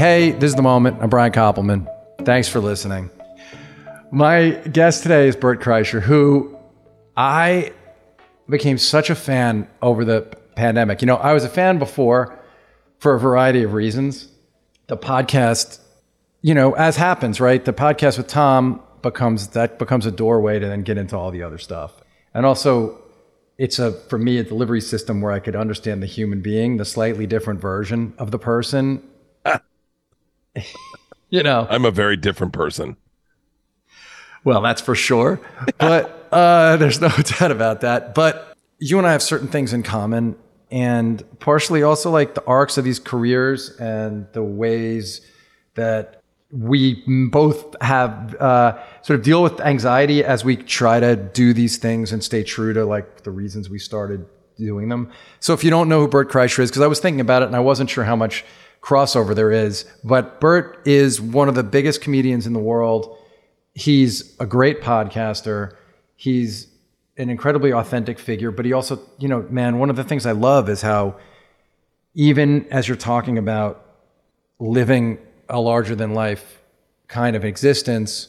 Hey, this is the moment. I'm Brian Koppelman. Thanks for listening. My guest today is Bert Kreischer, who I became such a fan over the pandemic. You know, I was a fan before for a variety of reasons. The podcast, you know, as happens, right? The podcast with Tom becomes that becomes a doorway to then get into all the other stuff. And also it's a for me a delivery system where I could understand the human being, the slightly different version of the person. you know. I'm a very different person. Well, that's for sure. But uh, there's no doubt about that. But you and I have certain things in common, and partially also like the arcs of these careers and the ways that we both have uh, sort of deal with anxiety as we try to do these things and stay true to like the reasons we started doing them. So if you don't know who Bert Kreischer is, because I was thinking about it and I wasn't sure how much crossover there is, but Bert is one of the biggest comedians in the world he's a great podcaster. He's an incredibly authentic figure, but he also, you know, man, one of the things I love is how even as you're talking about living a larger than life kind of existence,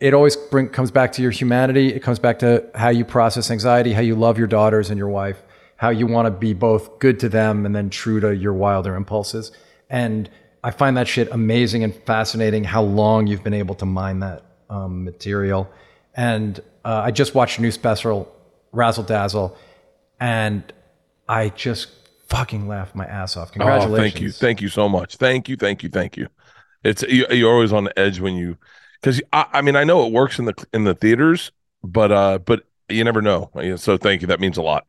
it always bring, comes back to your humanity. It comes back to how you process anxiety, how you love your daughters and your wife, how you want to be both good to them and then true to your wilder impulses. And I find that shit amazing and fascinating how long you've been able to mine that um, material. And uh, I just watched a new special, Razzle Dazzle, and I just fucking laughed my ass off. Congratulations! Oh, thank you, thank you so much. Thank you, thank you, thank you. It's you, you're always on the edge when you, because I, I mean I know it works in the in the theaters, but uh, but you never know. So thank you. That means a lot.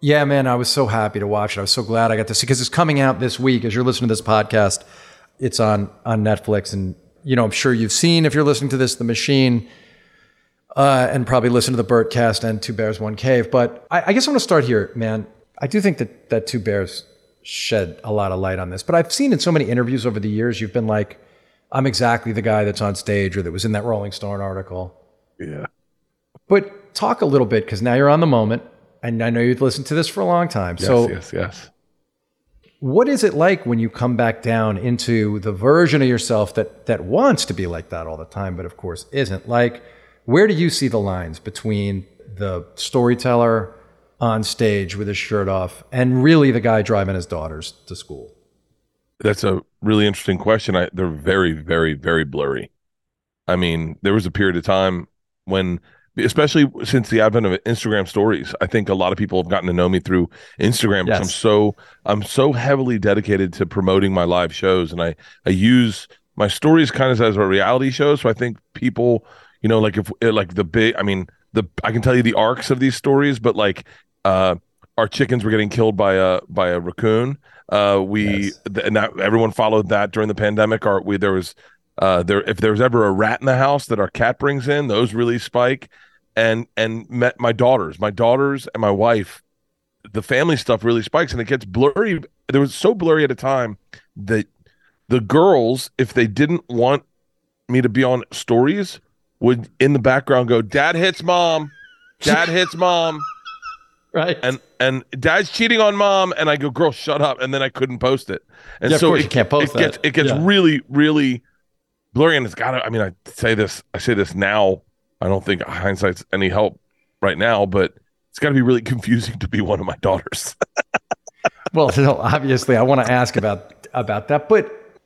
Yeah, man, I was so happy to watch it. I was so glad I got to see because it's coming out this week. As you're listening to this podcast, it's on on Netflix, and you know, I'm sure you've seen if you're listening to this, The Machine, uh, and probably listen to the Bertcast and Two Bears, One Cave. But I, I guess I want to start here, man. I do think that that Two Bears shed a lot of light on this. But I've seen in so many interviews over the years, you've been like, I'm exactly the guy that's on stage or that was in that Rolling Stone article. Yeah. But talk a little bit because now you're on the moment, and I know you've listened to this for a long time. Yes, so yes, yes. What is it like when you come back down into the version of yourself that that wants to be like that all the time, but of course isn't? Like, where do you see the lines between the storyteller on stage with his shirt off and really the guy driving his daughters to school? That's a really interesting question. I, they're very, very, very blurry. I mean, there was a period of time when especially since the advent of Instagram stories. I think a lot of people have gotten to know me through Instagram yes. I'm so I'm so heavily dedicated to promoting my live shows and I I use my stories kind of as a reality show so I think people, you know, like if like the big I mean, the I can tell you the arcs of these stories but like uh our chickens were getting killed by a by a raccoon. Uh, we yes. th- and that everyone followed that during the pandemic. Our we there was uh, there if there's ever a rat in the house that our cat brings in, those really spike. And and met my daughters, my daughters and my wife. The family stuff really spikes, and it gets blurry. There was so blurry at a time that the girls, if they didn't want me to be on stories, would in the background go, "Dad hits mom, Dad hits mom." right and and dad's cheating on mom and i go girl shut up and then i couldn't post it and yeah, so it, you can't post it gets it gets yeah. really really blurry and it's got to i mean i say this i say this now i don't think hindsight's any help right now but it's got to be really confusing to be one of my daughters. Well so obviously i want to ask about about that but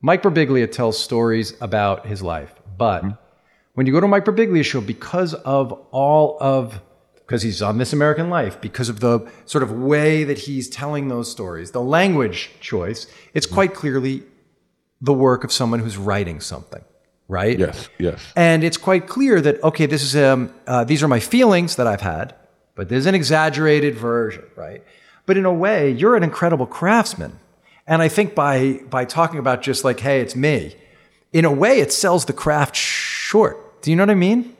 mike birbiglia tells stories about his life but mm-hmm. when you go to mike birbiglia show because of all of because he's on This American Life, because of the sort of way that he's telling those stories, the language choice, it's quite clearly the work of someone who's writing something, right? Yes, yes. And it's quite clear that okay, this is um, uh, these are my feelings that I've had, but there's an exaggerated version, right? But in a way, you're an incredible craftsman, and I think by by talking about just like, hey, it's me, in a way, it sells the craft short. Do you know what I mean?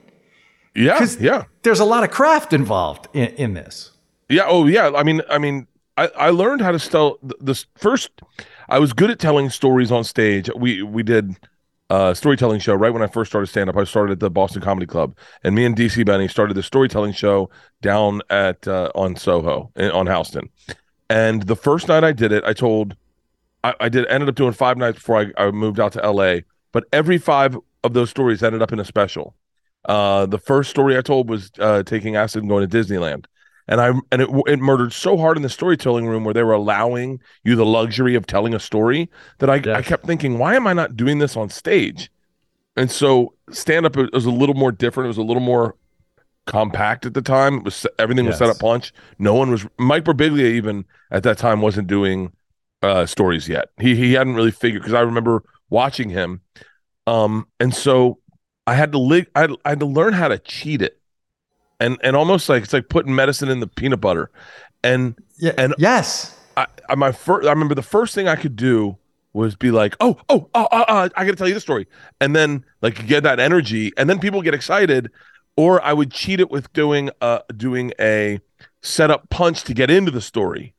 Yeah, yeah. There's a lot of craft involved in, in this. Yeah. Oh, yeah. I mean, I mean, I, I learned how to tell this first. I was good at telling stories on stage. We we did a storytelling show right when I first started stand up. I started at the Boston Comedy Club, and me and DC Benny started the storytelling show down at uh, on Soho on Houston. And the first night I did it, I told I, I did ended up doing five nights before I, I moved out to LA. But every five of those stories ended up in a special. Uh, the first story I told was uh, taking acid and going to Disneyland, and I and it it murdered so hard in the storytelling room where they were allowing you the luxury of telling a story that I, Yes. I kept thinking, why am I not doing this on stage? And so stand up was a little more different. It was a little more compact at the time. It was everything was set Yes. up punch. No one was Mike Birbiglia even at that time wasn't doing uh stories yet. He he hadn't really figured because I remember watching him. Um and so I had to li- I, I had to learn how to cheat it. And and almost like it's like putting medicine in the peanut butter. And Yeah. And- yes. I, I my first I remember the first thing I could do was be like, oh, oh, oh, oh, oh I got to tell you the story, and then like get that energy, and then people get excited, or I would cheat it with doing uh doing a setup punch to get into the story,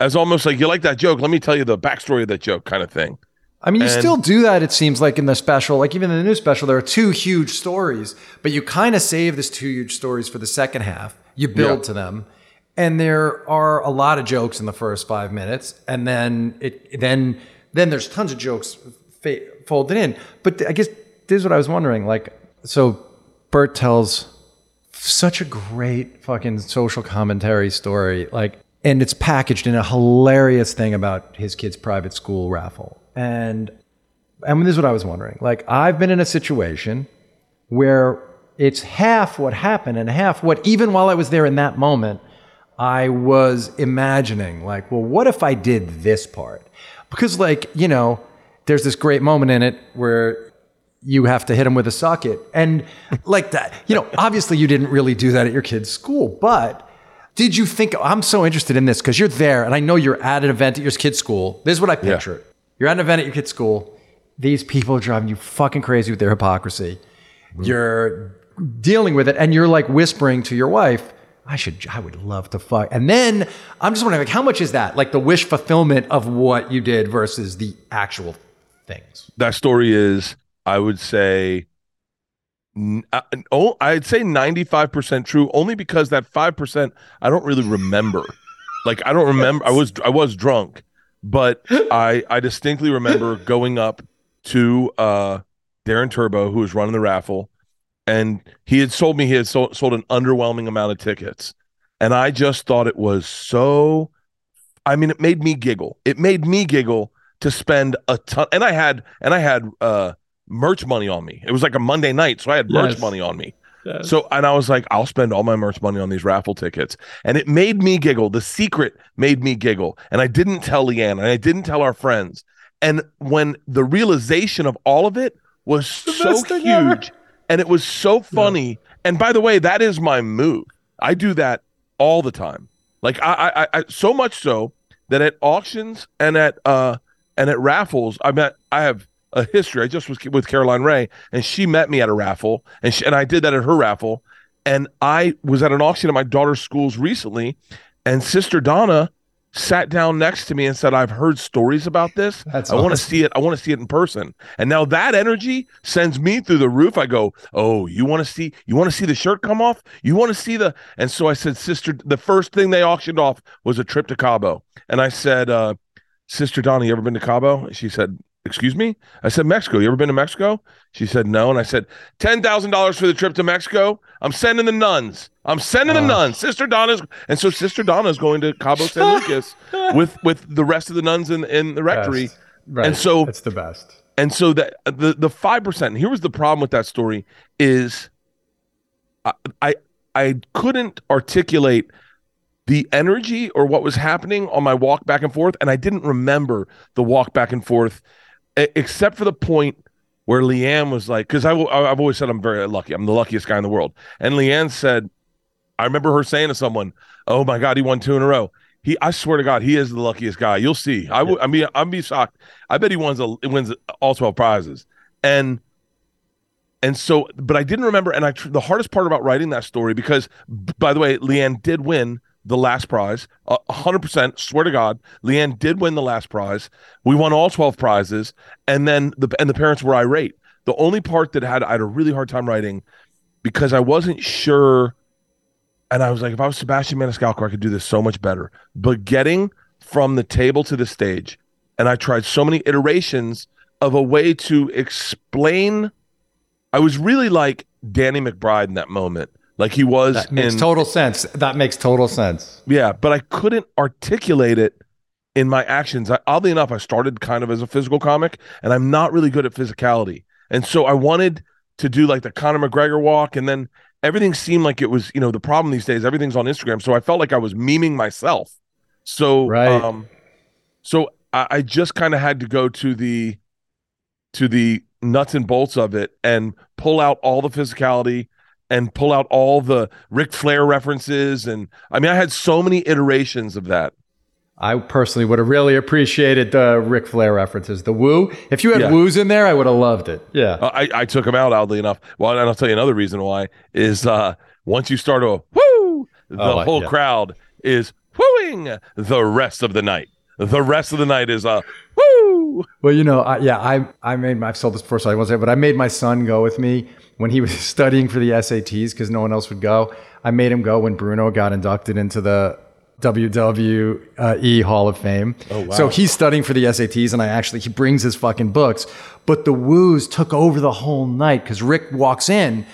as almost like you like that joke. Let me tell you the backstory of that joke, kind of thing. I mean, you And- still do that, it seems like in the special, like even in the new special, there are two huge stories, but you kind of save these two huge stories for the second half. You build Yeah. to them. And there are a lot of jokes in the first five minutes. And then it then then there's tons of jokes fa- folded in. But I guess this is what I was wondering. Like, so Bert tells such a great fucking social commentary story. Like, and it's packaged in a hilarious thing about his kid's private school raffle. And I mean, this is what I was wondering. Like, I've been in a situation where it's half what happened and half what, even while I was there in that moment, I was imagining, like, well, what if I did this part? Because, like, you know, there's this great moment in it where you have to hit him with a socket. And like that, you know, obviously you didn't really do that at your kid's school, but did you think, I'm so interested in this because you're there and I know you're at an event at your kid's school. This is what I picture. You're at an event at your kid's school. These people are driving you fucking crazy with their hypocrisy. Mm-hmm. You're dealing with it and you're like whispering to your wife, I should, I would love to fuck. And then I'm just wondering, like, how much is that? Like the wish fulfillment of what you did versus the actual things. That story is, I would say, oh, I'd say ninety five percent true, only because that five percent I don't really remember. like I don't remember. I was I was drunk, but I I distinctly remember going up to uh Darren Turbo, who was running the raffle, and he had sold me he had sold, sold an underwhelming amount of tickets, and I just thought it was so. I mean, it made me giggle. It made me giggle to spend a ton, and I had and I had uh merch money on me. It was like a Monday night, so I had merch Yes. money on me. So and I was like, I'll spend all my merch money on these raffle tickets. And it made me giggle. The secret made me giggle. And I didn't tell Leanne and I didn't tell our friends. And when the realization of all of it was so thing ever. huge and it was so funny. And by the way, that is my move. I do that all the time. Like I, I, I so much so that at auctions and at uh and at raffles, I met I have a history. I just was with Caroline Rhea, and she met me at a raffle, and she, and I did that at her raffle. And I was at an auction at my daughter's schools recently, and Sister Donna sat down next to me and said, "I've heard stories about this. That's I want to see it. I want to see it in person." And now that energy sends me through the roof. I go, "Oh, you want to see? You want to see the shirt come off? You want to see the?" And so I said, "Sister, the first thing they auctioned off was a trip to Cabo." And I said, uh, "Sister Donna, you ever been to Cabo?" And she said, "Excuse me." I said, "Mexico. You ever been to Mexico?" She said, "No." And I said, ten thousand dollars for the trip to Mexico. I'm sending the nuns. I'm sending the Ah. nuns. Sister Donna's." And so Sister Donna's going to Cabo San Lucas with with the rest of the nuns in in the rectory. Right. And so- it's the best. And so that the the five percent. Here was the problem with that story is, I, I I couldn't articulate the energy or what was happening on my walk back and forth, and I didn't remember the walk back and forth, except for the point where Leanne was like, because I've I've always said I'm very lucky. I'm the luckiest guy in the world, and Leanne said, I remember her saying to someone, "Oh my God, he won two in a row." He, I swear to God, he is the luckiest guy. You'll see. I would, I mean, I'm be shocked. I bet he wins a, wins all twelve prizes, and and so, but I didn't remember. And I, the hardest part about writing that story, because by the way, Leanne did win the last prize, a hundred percent. Swear to God, Leanne did win the last prize. We won all twelve prizes, and then the and the parents were irate. The only part that had I had a really hard time writing because I wasn't sure, and I was like, if I was Sebastian Maniscalco, I could do this so much better. But getting from the table to the stage and I tried so many iterations of a way to explain. I was really like Danny McBride in that moment, like he was That makes in total sense. That makes total sense. yeah, but I couldn't articulate it in my actions. I, oddly enough, I started kind of as a physical comic, and I'm not really good at physicality. And so I wanted to do like the Conor McGregor walk, and then everything seemed like it was, you know, the problem these days. Everything's on Instagram, so I felt like I was memeing myself. So, Right. um, so I, I just kind of had to go to the to the nuts and bolts of it and pull out all the physicality and pull out all the Ric Flair references. And I mean, I had so many iterations of that. I personally would have really appreciated the Ric Flair references. The woo. If you had Yeah. woos in there, I would have loved it. Yeah. Uh, I, I took him out, oddly enough. Well, and I'll tell you another reason why is uh, once you start a woo, the Oh, whole yeah. crowd is wooing the rest of the night. The rest of the night is a Well, you know, I, yeah, I I made my, I've sold this before, so I won't say, it, but I made my son go with me when he was studying for the SATs because no one else would go. I made him go when Bruno got inducted into the WWE Hall of Fame. Oh wow! So he's studying for the SATs, and I actually he brings his fucking books, but the woos took over the whole night because Ric walks in,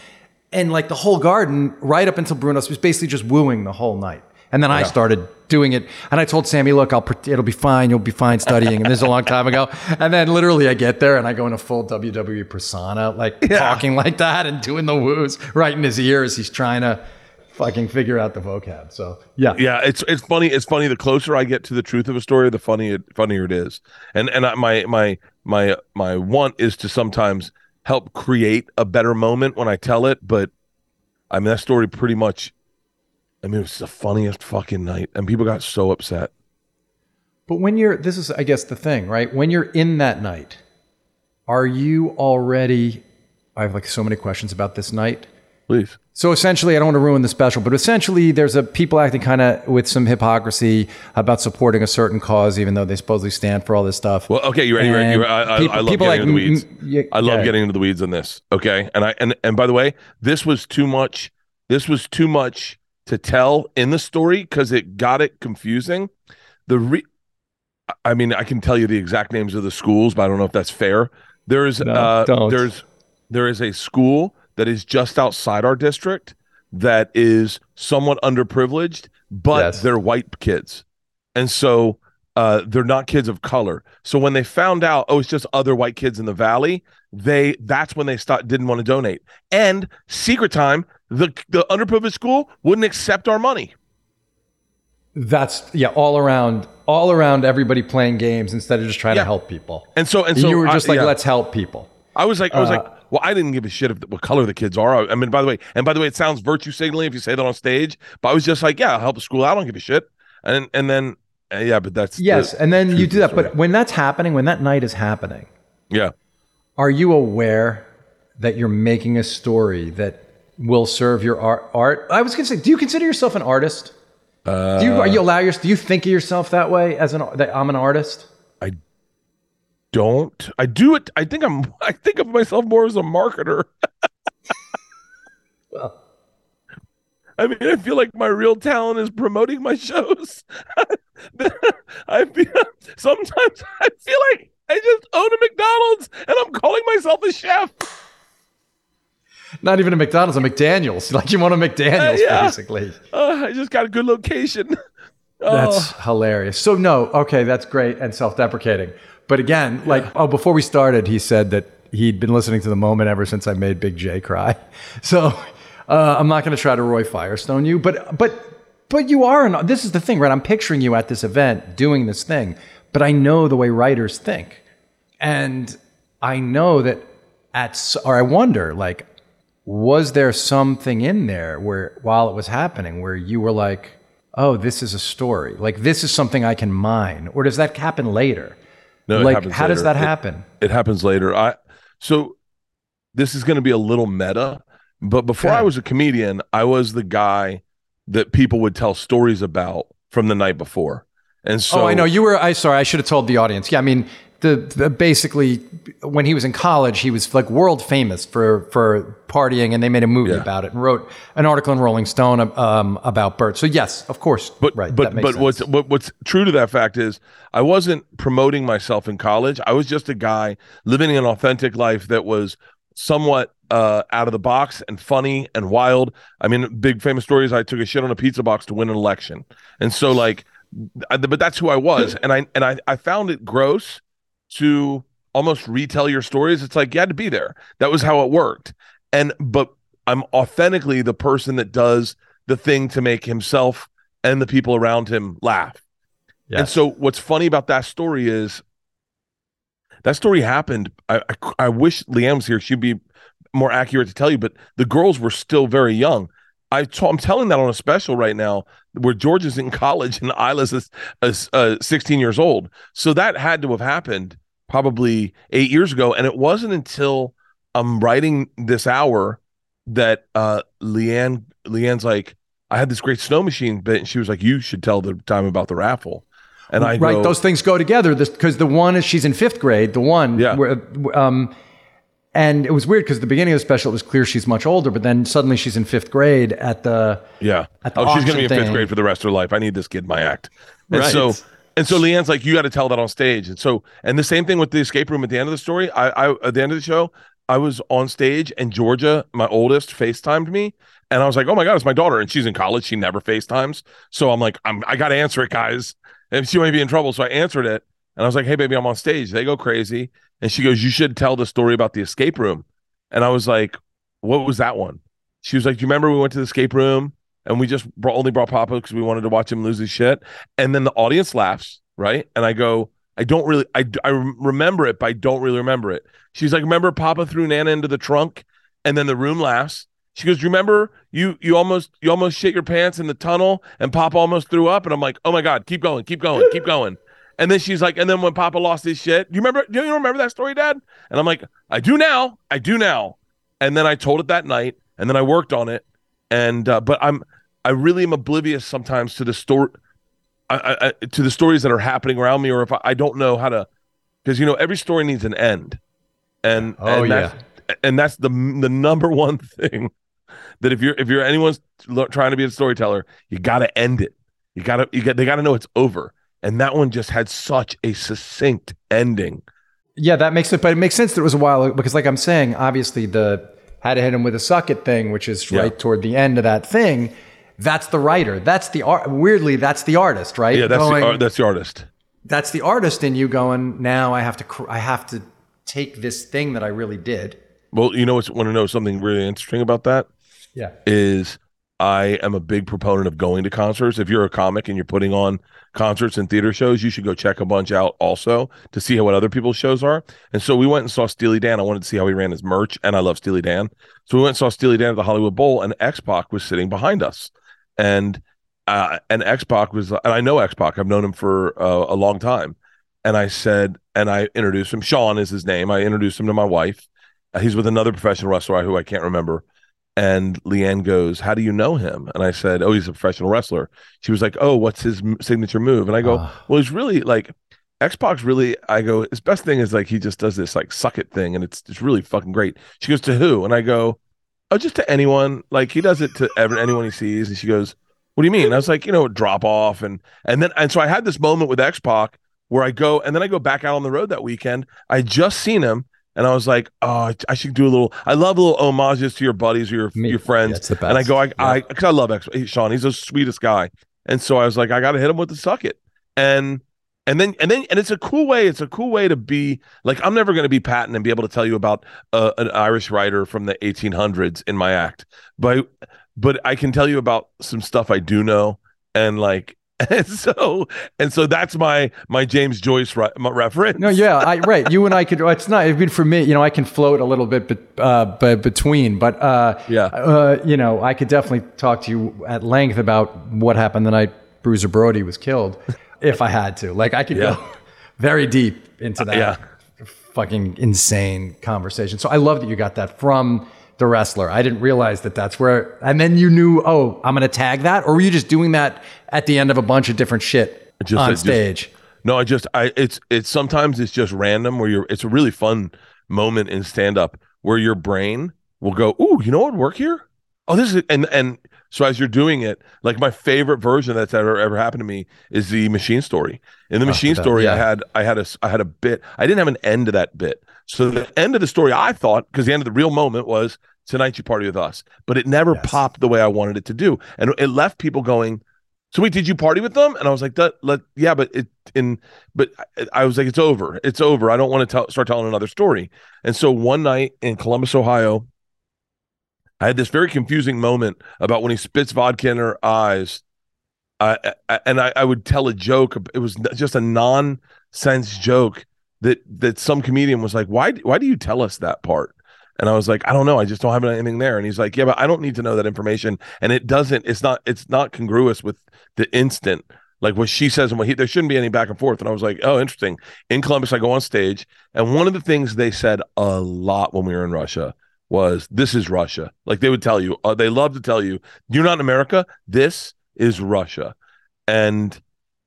and like the whole garden, right up until Bruno was basically just wooing the whole night. And then I started doing it, and I told Sammy, "Look, I'll it'll be fine. You'll be fine studying." And this is a long time ago. And then literally, I get there and I go in a full WWE persona, like talking like that and doing the woos right in his ear as he's trying to fucking figure out the vocab. So yeah, Yeah, it's it's funny. It's funny. The closer I get to the truth of a story, the funnier funnier it is. And and I, my my my my want is to sometimes help create a better moment when I tell it. But I mean, that story pretty much. I mean, it was the funniest fucking night, and people got so upset. But when you're, this is, I guess, the thing, right? When you're in that night, are you already? I have like so many questions about this night. Please. So essentially, I don't want to ruin the special, but essentially, there's a people acting kind of with some hypocrisy about supporting a certain cause, even though they supposedly stand for all this stuff. Well, okay, you ready? You ready? You And? I, I, people- I love getting like, into the weeds. mm, yeah, I love yeah. getting into the weeds on this. Okay, and I and and by the way, this was too much. This was too much to tell in the story because it got it confusing. The re, I mean, I can tell you the exact names of the schools, but I don't know if that's fair. There's No, uh, there's there is a school that is just outside our district that is somewhat underprivileged, but Yes. they're white kids, and so uh, they're not kids of color. So when they found out, oh, it's just other white kids in the valley, they that's when they stopped didn't want to donate. And secret time, the the underprivileged school wouldn't accept our money. That's yeah, all around, all around everybody playing games instead of just trying Yeah. to help people. And so and so you were I- just like, yeah. let's help people. I was like, I was Uh, like, well, I didn't give a shit of what color the kids are. I mean, by the way, and by the way, it sounds virtue signaling if you say that on stage. But I was just like, yeah, I'll help the school. I don't give a shit. And and then uh, yeah, but that's Yes, and then you do that. But when that's happening, when that night is happening, yeah. are you aware that you're making a story that will serve your art? art? I was going to say, do you consider yourself an artist? do you are you uh. allow your? Do you think of yourself that way as an that I'm an artist? I don't I do it? I think I'm. I think of myself more as a marketer. Well, I mean, I feel like my real talent is promoting my shows. I feel sometimes I feel like I just own a McDonald's and I'm calling myself a chef. Not even a McDonald's, a McDaniel's. Like you want a McDaniel's, Uh, yeah. basically. Uh, I just got a good location. Oh, That's hilarious. So no, okay, that's great and self-deprecating. But again, like oh, before we started, he said that he'd been listening to the moment ever since I made Big Jay cry. So uh, I'm not going to try to Roy Firestone you, but but but you are an. This is the thing, right? I'm picturing you at this event doing this thing, but I know the way writers think, and I know that at or I wonder like was there something in there where while it was happening where you were like oh this is a story. Like this is something i can mine. Or does that happen later? No, it like how does that happen? It, happens later. I so this is going to be a little meta, but before. I was a comedian, I was the guy that people would tell stories about from the night before. And so oh i know. You were i sorry i should have told the audience. Yeah i mean the, the basically when he was in college, he was like world famous for for partying, and they made a movie Yeah. about it and wrote an article in Rolling Stone um, about Bert. So yes, of course, But right, but but sense. what's what, what's true to that fact is I wasn't promoting myself in college. I was just a guy living an authentic life that was somewhat uh, out of the box and funny and wild. I mean, big famous stories. I took a shit on a pizza box to win an election, and so like, I, but that's who I was, and I and I I found it gross to almost retell your stories. It's like you had to be there. That was how it worked. And but I'm authentically the person that does the thing to make himself and the people around him laugh. And so what's funny about that story is that story happened. I, I I wish Leanne was here. She'd be more accurate to tell you, but the girls were still very young. I t- I'm telling that on a special right now where George is in college and Ila's is, is uh, 16 years old. So that had to have happened probably eight years ago. And it wasn't until I'm writing this hour that uh, Leanne Leanne's like, I had this great snow machine, but she was like, you should tell the time about the raffle. And I right, go, those things go together. Because the one is she's in fifth grade. The one, Yeah. where, um, and it was weird because the beginning of the special it was clear she's much older, but then suddenly she's in fifth grade at the Yeah. at the Oh, she's gonna be in auction fifth grade for the rest of her life. I need this kid in my act. And Right. so and so Leanne's like, you got to tell that on stage. And so and the same thing with the escape room at the end of the story. I, I at the end of the show, I was on stage and Georgia, my oldest, FaceTimed me. And I was like, oh my God, it's my daughter. And she's in college. She never FaceTimes. So I'm like, I'm I gotta answer it, guys. And she might be in trouble. So I answered it. And I was like, hey baby, I'm on stage. They go crazy. And she goes, You should tell the story about the escape room. And I was like, What was that one? She was like, Do you remember we went to the escape room and we just brought, only brought Papa because we wanted to watch him lose his shit? And then the audience laughs, right? And I go, I don't really, I, I remember it, but I don't really remember it. She's like, Remember Papa threw Nana into the trunk? And then the room laughs. She goes, "Remember you you almost you almost shit your pants in the tunnel and Papa almost threw up." And I'm like, "Oh my god, keep going, keep going, keep going." And then she's like, "And then when Papa lost his shit, do you remember? Do you remember that story, Dad?" And I'm like, "I do now, I do now." And then I told it that night, and then I worked on it, and uh, but I'm I really am oblivious sometimes to the story, to the stories that are happening around me, or if I, I don't know how to, because you know every story needs an end, and Oh, and that's, and that's the the number one thing that if you're if you're anyone's trying to be a storyteller, you got to end it. You got to you got they got to know it's over. And that one just had such a succinct ending. Yeah, that makes it, but it makes sense that it was a while because, like I'm saying, obviously the had to hit him with a suck it thing, which is Yeah. right toward the end of that thing. That's the writer. That's the art. Weirdly, that's the artist, right? Yeah, that's Going- the art, that's the artist. that's the artist in you going. Now I have to. cr- I have to take this thing that I really did. Well, you know what's want to know something really interesting about that Yeah. is I am a big proponent of going to concerts. If you're a comic and you're putting on concerts and theater shows, you should go check a bunch out also to see how what other people's shows are. And so we went and saw Steely Dan. I wanted to see how he ran his merch, and I love Steely Dan. So we went and saw Steely Dan at the Hollywood Bowl, and X Pac was sitting behind us, and uh, and X Pac was, and I know X Pac. I've known him for uh, a long time. And I said, and I introduced him. Sean is his name. I introduced him to my wife. Uh, he's with another professional wrestler who I can't remember. And Leanne goes, How do you know him? And I said, Oh, he's a professional wrestler. She was like, Oh, what's his m- signature move? And I go, Ah. Well, he's really like, X Pac's really, I go, his best thing is like he just does this like suck it thing and it's it's really fucking great. She goes, To who? And I go, Oh, just to anyone. Like he does it to ever, anyone he sees. And she goes, What do you mean? And I was like, you know, drop off. And and then and so I had this moment with X Pac where I go and then I go back out on the road that weekend. I just seen him and I was like, oh, I- I should do a little. I love little homages to your buddies or your Me- your friends. That's the best. And I go, I, Yeah. I, because I love X, Sean. He's the sweetest guy. And so I was like, I got to hit him with the suck it. And and then and then and it's a cool way. It's a cool way to be like I'm never going to be Patton and be able to tell you about uh, an Irish writer from the 1800s in my act, but but I can tell you about some stuff I do know. And like and so and so that's my my James Joyce re- my reference. No, yeah, I, right. You and I could. It's not. It's good for me. You know, I can float a little bit, but uh, between. But uh, Yeah. uh, you know, I could definitely talk to you at length about what happened the night Bruiser Brody was killed, if I had to. Like, I could Yeah. go very deep into that yeah. fucking insane conversation. So I love that you got that from the wrestler. I didn't realize that that's where. And then you knew, oh, I'm going to tag that, or were you just doing that at the end of a bunch of different shit Just- on just- stage? No, I just I it's it's sometimes it's just random where you're it's a really fun moment in stand up where your brain will go, "Ooh, you know what would work here? Oh, this is and and so as you're doing it, like my favorite version that's ever ever happened to me is the machine story. In the Oh, machine story, I had I had a, I had a bit. I didn't have an end to that bit. So the end of the story, I thought, because the end of the real moment was tonight you party with us, but it never Yes. popped the way I wanted it to do, and it left people going. So wait, did you party with them? And I was like, that, let, yeah, but it in, but I, was like, it's over, it's over. I don't want to tell, start telling another story. And so one night in Columbus, Ohio, I had this very confusing moment about when he spits vodka in her eyes. I, I, and I, I would tell a joke. It was just a nonsense joke that that some comedian was like, "Why? Why do you tell us that part?" And I was like, "I don't know. I just don't have anything there." And he's like, "Yeah, but I don't need to know that information." And it doesn't. It's not. It's not congruous with the instant. Like what she says and what he. There shouldn't be any back and forth. And I was like, "Oh, interesting." In Columbus, I go on stage, and one of the things they said a lot when we were in Russia was, "This is Russia." Like they would tell you, uh, they love to tell you, "You're not in America. This is Russia." And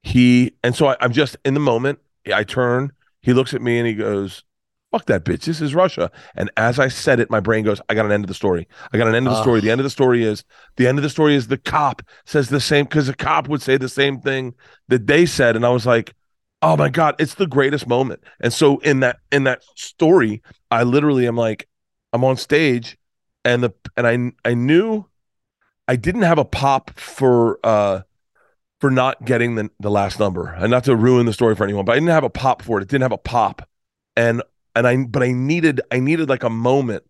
he, and so I, I'm just in the moment. I turn. He looks at me and he goes, "Fuck that bitch. This is Russia." And as I said it, my brain goes, "I got an end of the story. I got an end of the Ah. story. The end of the story is the end of the story is the cop says the same because the cop would say the same thing that they said." And I was like, "Oh my god, it's the greatest moment." And so in that in that story, I literally am like, I'm on stage, and the and I I knew I didn't have a pop for uh for not getting the the last number and not to ruin the story for anyone, but I didn't have a pop for it. It didn't have a pop, and and I but I needed I needed like a moment,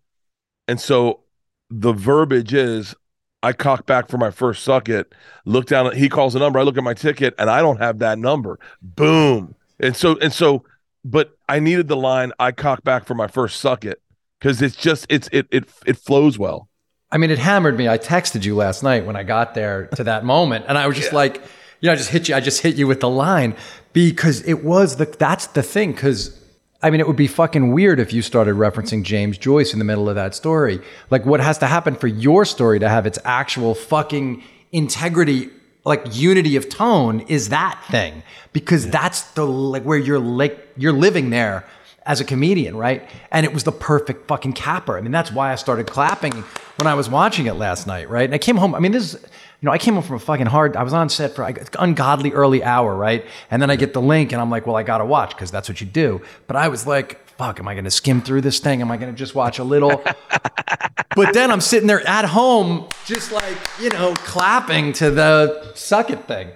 and so the verbiage is. I cock back for my first suck it, look down at he calls a number, I look at my ticket, and I don't have that number. Boom. And so and so, but I needed the line, I cock back for my first suck it. Because it's just it's it it it flows well. I mean, it hammered me. I texted you last night when I got there to that moment, and I was just like, you know, I just hit you. I just hit you with the line because it was the. That's the thing. Because I mean, it would be fucking weird if you started referencing James Joyce in the middle of that story. Like, what has to happen for your story to have its actual fucking integrity, like unity of tone, is that thing because that's the like where you're like you're living there as a comedian, right? And it was the perfect fucking capper. I mean, that's why I started clapping when I was watching it last night, right? And I came home. I mean, this, is, you know, I came home from a fucking hard. I was on set for like, ungodly early hour, right? And then I get the link, and I'm like, well, I gotta watch because that's what you do. But I was like, fuck, am I gonna skim through this thing? Am I gonna just watch a little? but then I'm sitting there at home, just like you know, clapping to the suck it thing.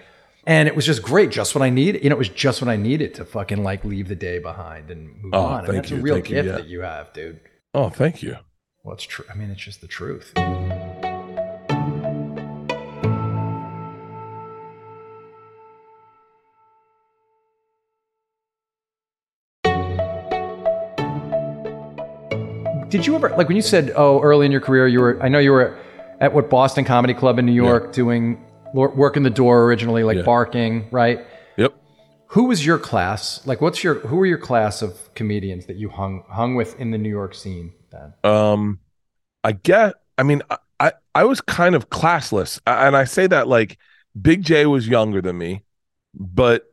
And it was just great, just what I needed. You know, it was just what I needed to fucking like leave the day behind and move Oh, on. And thank that's a real thank you, gift yeah. that you have, dude. Oh, thank you. Well, it's true. I mean, it's just the truth. Did you ever like when you said, "Oh, early in your career, you were"? I know you were at what Boston Comedy Club in New York doing working the door originally, like Yeah. barking, right? Yep. Who was your class? Like, what's your who were your class of comedians that you hung hung with in the New York scene? Then Um, I get. I mean, I I, I was kind of classless, and I say that like Big Jay was younger than me, but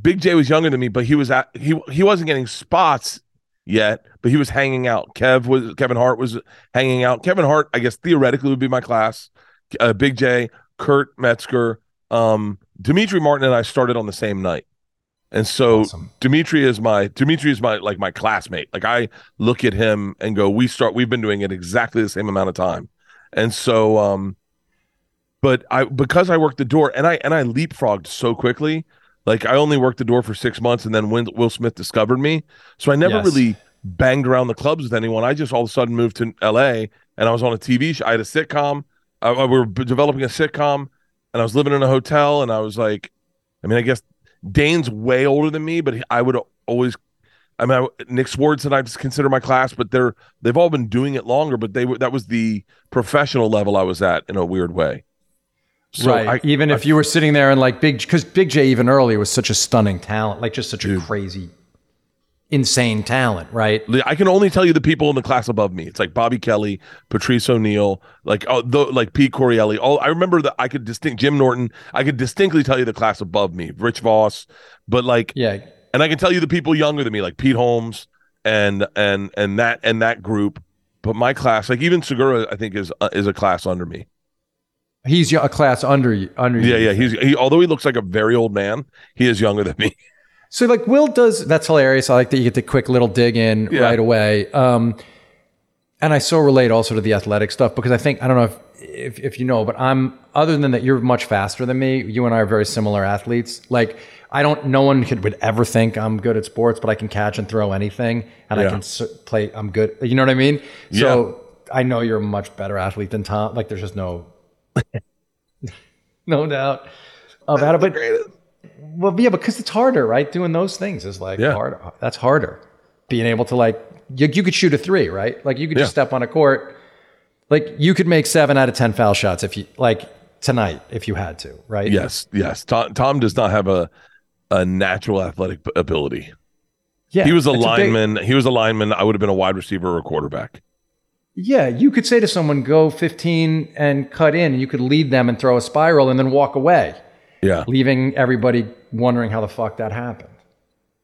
Big Jay was younger than me, but he was at he he wasn't getting spots yet, but he was hanging out. Kev was Kevin Hart was hanging out. Kevin Hart, I guess theoretically would be my class. Uh, Big Jay, Kurt Metzger, um, Demetri Martin, and I started on the same night, and so Awesome. Demetri is my Demetri is my like my classmate. Like I look at him and go, we start. We've been doing it exactly the same amount of time, and so um, but I because I worked the door and I and I leapfrogged so quickly. Like I only worked the door for six months, and then Will Smith discovered me, so I never Yes. really banged around the clubs with anyone. I just all of a sudden moved to L.A. and I was on a TV show. I had a sitcom. I, I- we were developing a sitcom, and I was living in a hotel. And I was like, I mean, I guess Dane's way older than me, but I would always. I mean, I, Nick Swartz and I just consider my class, but they're they've all been doing it longer. But they were that was the professional level I was at in a weird way. So right. I, even if you were sitting there and like Big, because Big Jay even earlier was such a stunning talent, like just such a Dude. crazy insane talent, right? I can only tell you the people in the class above me. It's like Bobby Kelly, Patrice O'Neal, like oh, the, like Pete Correale. All I remember that I could distinct Jim Norton. I could distinctly tell you the class above me, Rich Voss, but like Yeah. and I can tell you the people younger than me, like Pete Holmes and and and that and that group. But my class, like even Segura, I think is uh, is a class under me. He's a class under you. Under Yeah, you. yeah. He's he, although he looks like a very old man, he is younger than me. So like Will does that's hilarious. I like that you get the quick little dig in Yeah. right away. Um, and I so relate also to the athletic stuff because I think I don't know if, if if you know, but I'm other than that you're much faster than me. You and I are very similar athletes. Like I don't, no one could would ever think I'm good at sports, but I can catch and throw anything, and I can play. I'm good. You know what I mean? So I know you're a much better athlete than Tom. Like there's just no, no doubt about it. But well, yeah, because it's harder, right? Doing those things is like Yeah. hard. That's harder. Being able to like, you, you could shoot a three, right? Like you could just step on a court. Like you could make seven out of ten foul shots if you like tonight if you had to, right? Yes, yes. Tom, Tom does not have a a natural athletic ability. Yeah. He was a it's big- lineman. he was a lineman. I would have been a wide receiver or a quarterback. Yeah, you could say to someone, "Go 15 and cut in," and you could lead them and throw a spiral and then walk away, Yeah, leaving everybody wondering how the fuck that happened.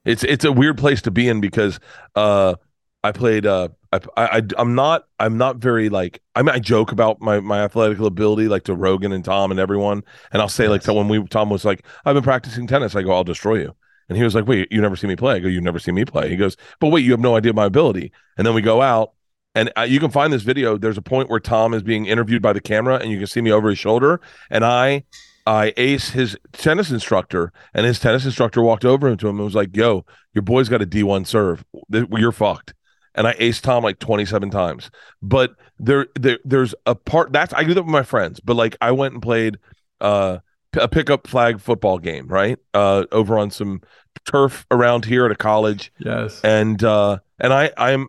it's it's a weird place to be in because uh, I played. Uh, I, I I'm not I'm not very like I mean I joke about my my athletic ability like to Rogan and Tom and everyone, and I'll say like to when we Tom was like I've been practicing tennis. I go I'll destroy you. And he was like, "Wait, you never see me play?" I go, "You never see me play." He goes, "But wait, you have no idea my ability." And then we go out, and uh, you can find this video. There's a point where Tom is being interviewed by the camera, and you can see me over his shoulder, and I, I ace his tennis instructor, and his tennis instructor walked over to him and was like, "Yo, your boy's got a D1 serve. You're fucked." And I ace Tom like 27 times. But there, there, there's a part that's I do that with my friends. But like I went and played uh, a pickup flag football game, right? Uh, over on some turf around here at a college Yes. and uh and i i'm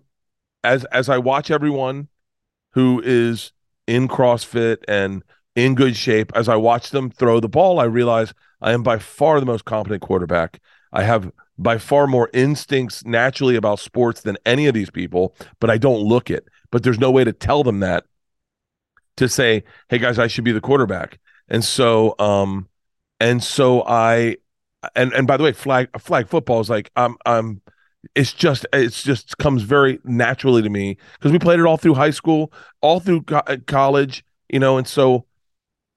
as as i watch everyone who is in crossfit and in good shape as i watch them throw the ball i realize i am by far the most competent quarterback. I have by far more instincts naturally about sports than any of these people but i don't look it. But there's no way to tell them that to say hey guys i should be the quarterback. And so um and so i and and by the way flag flag football is like i'm i'm it's just it's just comes very naturally to me because we played it all through high school all through co- uh, college you know and so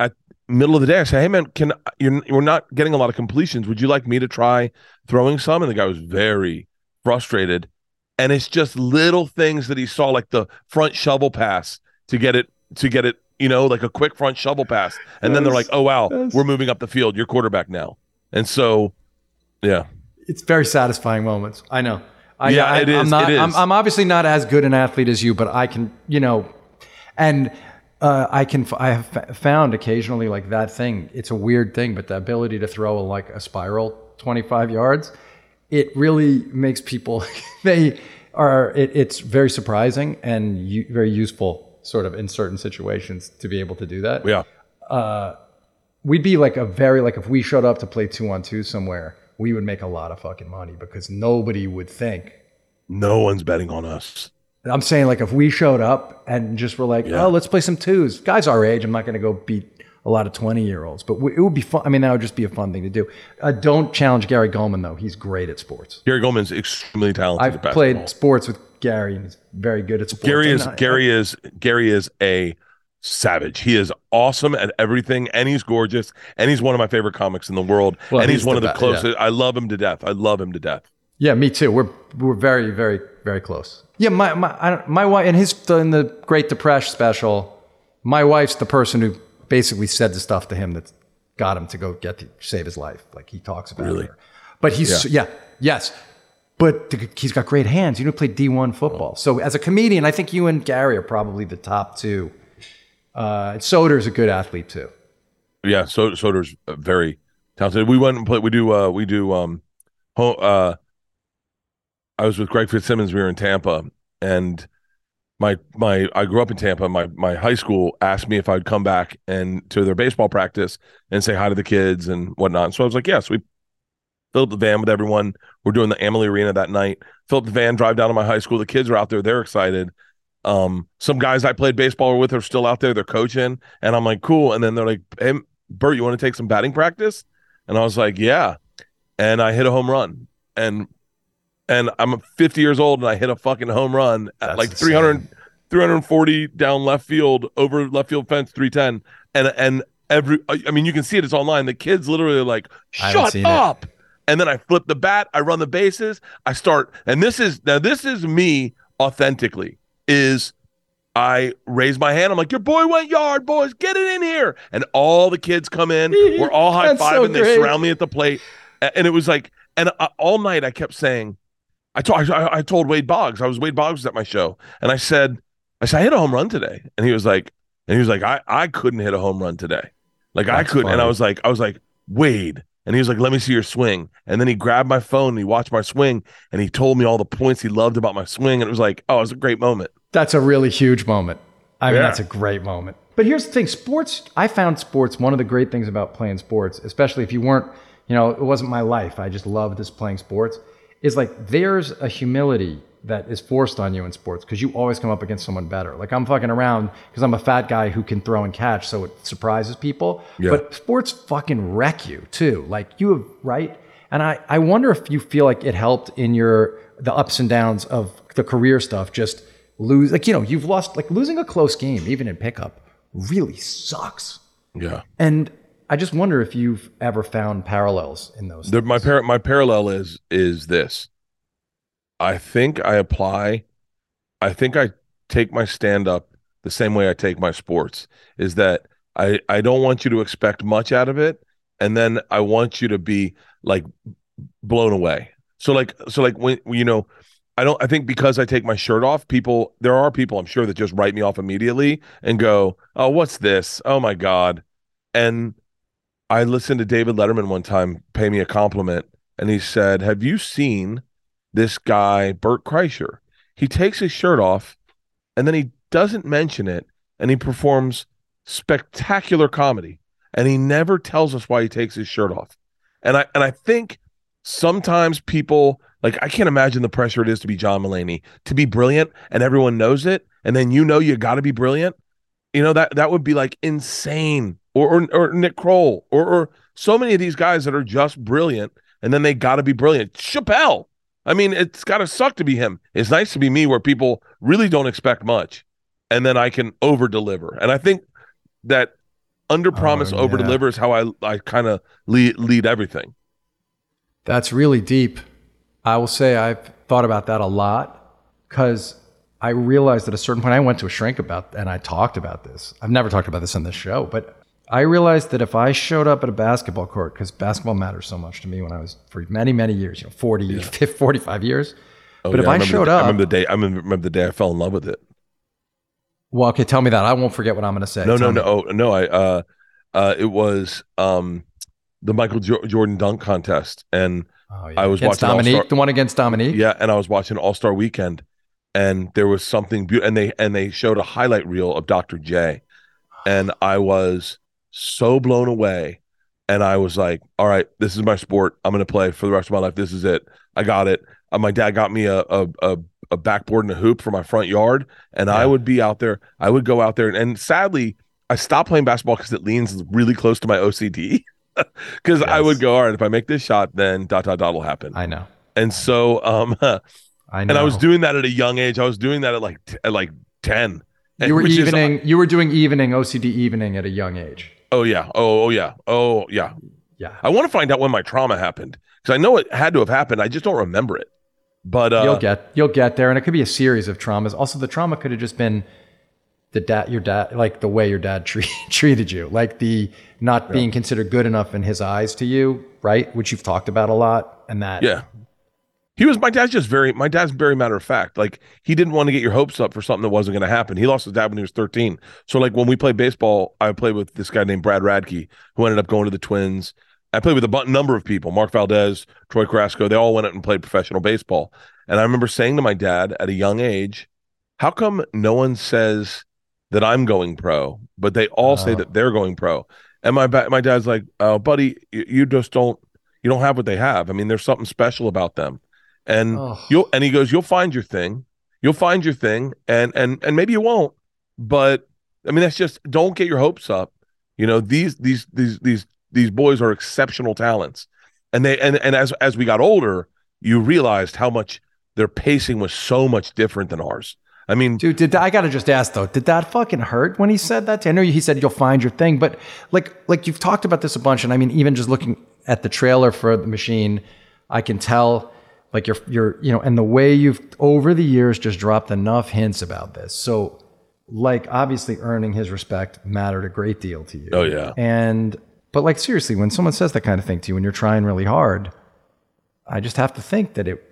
at middle of the day i say hey man can you're we're not getting a lot of completions. Would you like me to try throwing some? And the guy was very frustrated. And it's just little things that he saw like the front shovel pass to get it to get it you know like a quick front shovel pass. And then they're like oh wow yes. we're moving up the field. You're quarterback now. And so yeah It's very satisfying moments. I know. I, Yeah, I, it I'm is, not. it I'm. I'm obviously not as good an athlete as you, but I can, you know, and uh, I can. I have f- found occasionally like that thing. It's a weird thing, but the ability to throw a, like a spiral 25 yards, it really makes people. They are. It, it's very surprising and u- very useful, sort of in certain situations, to be able to do that yeah we'd be like a very like if we showed up to play two on two somewhere, we would make a lot of fucking money because nobody would think. no one's betting on us I'm saying like if we showed up and just were like, Yeah. oh, let's play some twos. Guys our age, I'm not going to go beat a lot of 20 year olds, but we- it would be fun. I mean, that would just be a fun thing to do. Uh, don't challenge Gary Gulman though. He's great at sports. Gary Gulman's extremely talented. I've played sports with Gary and he's very good at sports. Gary is I- Gary is Gary is a savage. He is awesome at everything, and he's gorgeous, and he's one of my favorite comics in the world. Well, and he's, he's one the of the best, closest. I love him to death. I love him to death. Yeah, me too. We're we're very very very close. Yeah, my my I don't, my wife and his in the Great Depression special. My wife's the person who basically said the stuff to him that got him to go get to save his life. Like he talks about Really? her. But he's yeah, yes. But the, he's got great hands. You know, played D one football. So as a comedian, I think you and Gary are probably the top two. Uh, Soder's a good athlete too. Yeah, so Soder's very talented. We went and played. We do. uh We do. Um, ho- uh, I was with Greg Fitzsimmons. We were in Tampa, and my my I grew up in Tampa. My my high school asked me if I'd come back and to their baseball practice and say hi to the kids and whatnot. So I was like, yes. we filled the van with everyone. We're doing the Amalie Arena that night. Fill up the van, drive down to my high school. The kids are out there. They're excited. Um, some guys I played baseball with are still out there. They're coaching, and I'm like, cool. And then they're like, hey, Bert, you want to take some batting practice? And I was like, yeah. And I hit a home run, and and I'm 50 years old, and I hit a fucking home run at That's like insane. 300, 340 down left field over left field fence, 310, and and every, I mean, you can see it. It's online. The kids literally are like, shut seen it. up. And then I flip the bat, I run the bases, I start, and this is now this is me authentically. Is I raise my hand. I'm like, your boy went yard, boys, get it in here. And all the kids come in. We're all high That's fiving. so they surround me at the plate. And it was like, and uh, all night I kept saying, I told, I, I told Wade Boggs, I was Wade Boggs at my show. And I said, I said, I hit a home run today. And he was like, and he was like, I, I couldn't hit a home run today. Like I couldn't. And I was like, I was like, Wade. And he was like, let me see your swing. And then he grabbed my phone and he watched my swing and he told me all the points he loved about my swing. And it was like, oh, it was a great moment. That's a really huge moment. I mean, Yeah. that's a great moment. But here's the thing sports, I found sports, one of the great things about playing sports, especially if you weren't, you know, it wasn't my life. I just loved this playing sports, is like there's a humility that is forced on you in sports because you always come up against someone better. Like I'm fucking around because I'm a fat guy who can throw and catch, so it surprises people. Yeah. But sports fucking wreck you too. Like you have, right? And I, I wonder if you feel like it helped in your the ups and downs of the career stuff. Just lose, like you know, you've lost like losing a close game, even in pickup, really sucks. Yeah. And I just wonder if you've ever found parallels in those. The, my par- my parallel is is this. I think I apply. I think I take my stand up the same way I take my sports. Is that I I don't want you to expect much out of it, and then I want you to be like blown away. So like so like when you know. I don't I think because I take my shirt off, people there are people I'm sure that just write me off immediately and go, "Oh, what's this? Oh my god." And I listened to David Letterman one time pay me a compliment, and he said, "Have you seen this guy Bert Kreischer? He takes his shirt off, and then he doesn't mention it, and he performs spectacular comedy, and he never tells us why he takes his shirt off." And I and I think sometimes people like I can't imagine the pressure it is to be John Mulaney to be brilliant, and everyone knows it, and then you know you got to be brilliant. You know that that would be like insane, or or, or Nick Kroll, or or so many of these guys that are just brilliant, and then they got to be brilliant. Chappelle. I mean, it's got to suck to be him. It's nice to be me, where people really don't expect much, and then I can over deliver. And I think that under promise, Oh, over deliver is how I I kind of lead lead everything. That's really deep. I will say I've thought about that a lot because I realized at a certain point I went to a shrink about and I talked about this. I've never talked about this on this show, but I realized that if I showed up at a basketball court, because basketball matters so much to me when I was for many, many years, you know, 40, 50, 45 years. Oh, but if yeah, I, showed the, up, I remember the day. I remember, the day I fell in love with it. well, okay, tell me that. I won't forget what I'm going to say. No, no, Tell no, me. oh, no. I uh, uh, it was um, the Michael jo- Jordan dunk contest, and Oh, yeah. I was against watching Dominique, All-Star- the one against Dominique. yeah, and I was watching All Star Weekend, and there was something beautiful, and they and they showed a highlight reel of Dr. J, and I was so blown away, and I was like, all right, this is my sport. I'm gonna play for the rest of my life. This is it. I got it. Uh, my dad got me a a, a a backboard and a hoop for my front yard, and I would be out there. I would go out there, and, and sadly, I stopped playing basketball because it leans really close to my OCD. Because I would go, all right, if I make this shot, then dot dot dot will happen. I know. and so, um, I know. and I was doing that at a young age. I was doing that at like t- at like ten. You were is- evening. you were doing evening OCD evening at a young age. oh yeah. Oh, oh yeah. Oh yeah. Yeah. I want to find out when my trauma happened because I know it had to have happened. I just don't remember it. But uh, you'll get you'll get there and it could be a series of traumas also the trauma could have just been the dad your dad like the way your dad tre- treated you like the not being considered good enough in his eyes to you right which you've talked about a lot and that yeah, he was. My dad's just very. My dad's very matter of fact. Like he didn't want to get your hopes up for something that wasn't going to happen. He lost his dad when he was thirteen. So like when we played baseball, I played with this guy named Brad Radke, who ended up going to the Twins. I played with a number of people, Mark Valdez, Troy Carrasco. They all went out and played professional baseball. And I remember saying to my dad at a young age, "How come no one says that I'm going pro, but they all say Oh. that they're going pro?" And my ba- my dad's like, "Oh, buddy, you, you just don't you don't have what they have. I mean, there's something special about them. And Oh. you'll and he goes, You'll find your thing. You'll find your thing. And and and maybe you won't. But I mean, that's just don't get your hopes up. You know, these these these these these boys are exceptional talents. And they and and as as we got older, you realized how much their pacing was so much different than ours. I mean, Dude, did I gotta just ask though? Did that fucking hurt when he said that? I know he said you'll find your thing, but like, like you've talked about this a bunch, and I mean, even just looking at the trailer for the machine, I can tell, like you're, you're, you know, and the way you've over the years just dropped enough hints about this. So, like, obviously, earning his respect mattered a great deal to you. oh yeah. And, but like seriously, when someone says that kind of thing to you, when you're trying really hard, I just have to think that it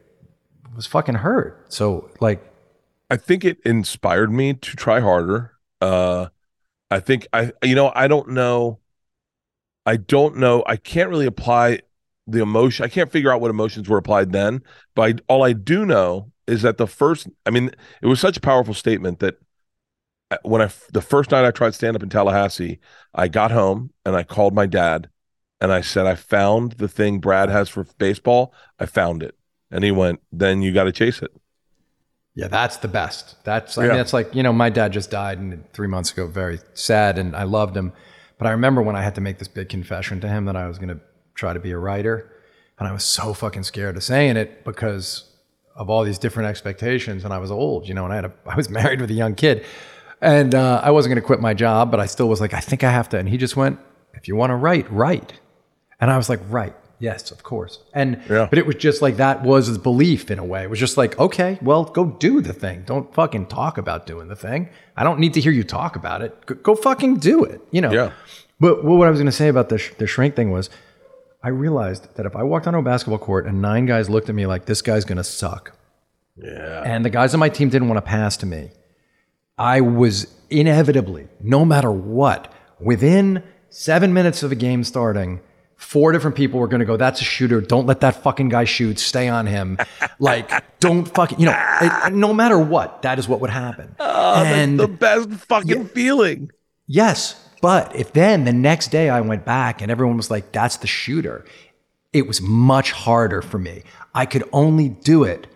was fucking hurt. So, like, I think it inspired me to try harder. Uh, I think I, you know, I don't know. I don't know. I can't really apply the emotion. I can't figure out what emotions were applied then. But I, all I do know is that the first, I mean, it was such a powerful statement that uh, when I, the first night I tried stand up in Tallahassee, I got home and I called my dad and I said, I found the thing Brad has for baseball. I found it. And he went, then you got to chase it. Yeah, that's the best. That's I Yeah. mean, that's like you know, my dad just died and three months ago. Very sad, and I loved him. But I remember when I had to make this big confession to him that I was going to try to be a writer, and I was so fucking scared of saying it because of all these different expectations. And I was old, you know, and I had a, I was married with a young kid, and uh, I wasn't going to quit my job, but I still was like, I think I have to. And he just went, if you want to write, write. And I was like, right. Yes, of course. And Yeah. but it was just like that was his belief in a way. It was just like, okay, well, go do the thing. Don't fucking talk about doing the thing. I don't need to hear you talk about it. Go, go fucking do it. You know. Yeah. But what I was going to say about the sh- the shrink thing was, I realized that if I walked onto a basketball court and nine guys looked at me like this guy's going to suck, Yeah. and the guys on my team didn't want to pass to me, I was inevitably, no matter what, within seven minutes of the game starting, four different people were going to go, that's a shooter. Don't let that fucking guy shoot. Stay on him. like, don't fucking, you know, it, no matter what, that is what would happen. Ah, and the best fucking feeling. Yes. But if then the next day I went back and everyone was like, that's the shooter, it was much harder for me. I could only do it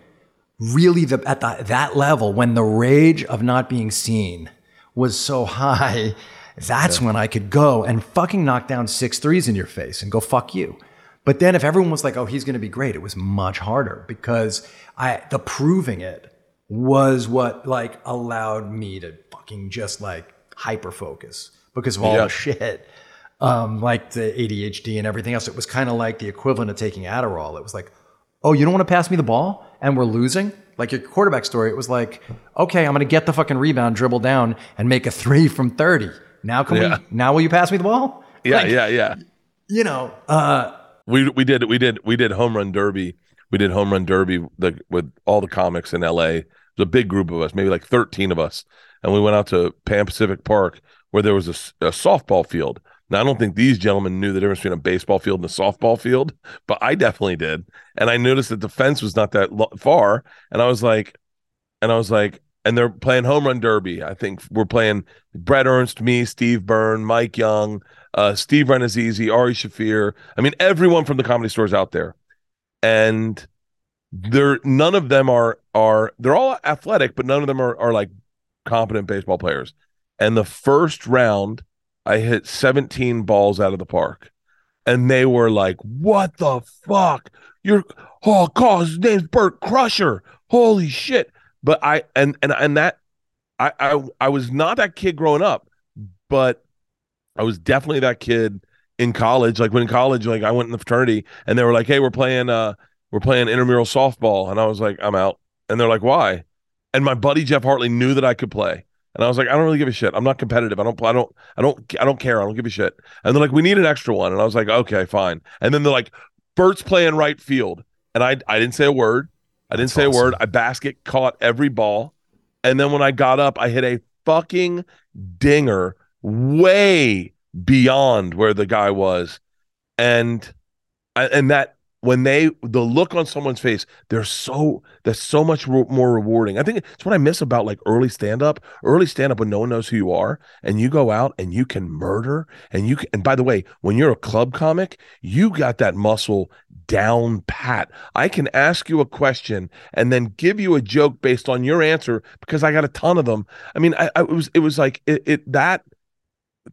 really the, at the, that level when the rage of not being seen was so high. That's when I could go and fucking knock down six threes in your face and go, fuck you. But then if everyone was like, oh, he's going to be great, it was much harder because I, the proving it was what like allowed me to fucking just like hyper focus because of all Yeah. the shit. Um, like the ADHD and everything else. It was kind of like the equivalent of taking Adderall. It was like, oh, you don't want to pass me the ball and we're losing? Like your quarterback story, it was like, okay, I'm going to get the fucking rebound, dribble down, and make a three from 30. Now can Yeah. we, now will you pass me the ball? Yeah, Like, yeah, yeah. You know, uh, We we did we did we did home run derby. We did home run derby the, with all the comics in LA. It was a big group of us, maybe like 13 of us. And we went out to Pan Pacific Park where there was a softball field. Now I don't think these gentlemen knew the difference between a baseball field and a softball field, but I definitely did. And I noticed that the fence was not that lo- far, and I was like, and I was like, and they're playing home run derby. I think we're playing Brett Ernst, me, Steve Byrne, Mike Young, uh, Steve Rannazzisi, Ari Shaffir. I mean, everyone from the comedy stores out there, and they're none of them are are they're all athletic, but none of them are are like competent baseball players. And the first round, I hit 17 balls out of the park, and they were like, "What the fuck? You're oh, God, his name's Bert Crusher. Holy shit!" But I and and and that I I I was not that kid growing up, but I was definitely that kid in college. Like when in college, like I went in the fraternity, and they were like, "Hey, we're playing uh we're playing intramural softball," and I was like, "I'm out." And they're like, "Why?" And my buddy Jeff Hartley knew that I could play. And I was like, I don't really give a shit. I'm not competitive. I don't, I don't, I don't, I don't care. I don't give a shit. And they're like, we need an extra one. And I was like, okay, fine. And then they're like, Bert's playing right field. And I, I didn't say a word. I didn't That's say a word. I basket caught every ball. And then when I got up, I hit a fucking dinger way beyond where the guy was. And, and that when they the look on someone's face they're so that's so much re- more rewarding i think it's what i miss about like early stand up early stand up when no one knows who you are and you go out and you can murder and you can and by the way when you're a club comic you got that muscle down pat i can ask you a question and then give you a joke based on your answer because i got a ton of them i mean i, I it was it was like it, it that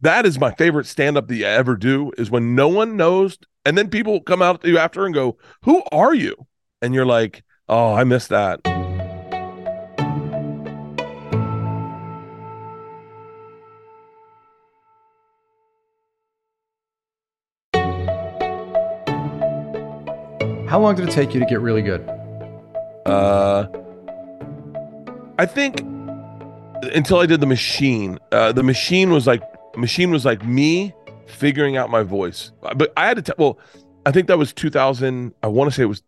that is my favorite stand up that you ever do is when no one knows and then people come out to you after and go, Who are you? And you're like, Oh, I missed that. How long did it take you to get really good? Uh, I think until I did the machine. Uh, the machine was like machine was like me figuring out my voice. But I had to tell. Well, I think that was 2000. I want to say it was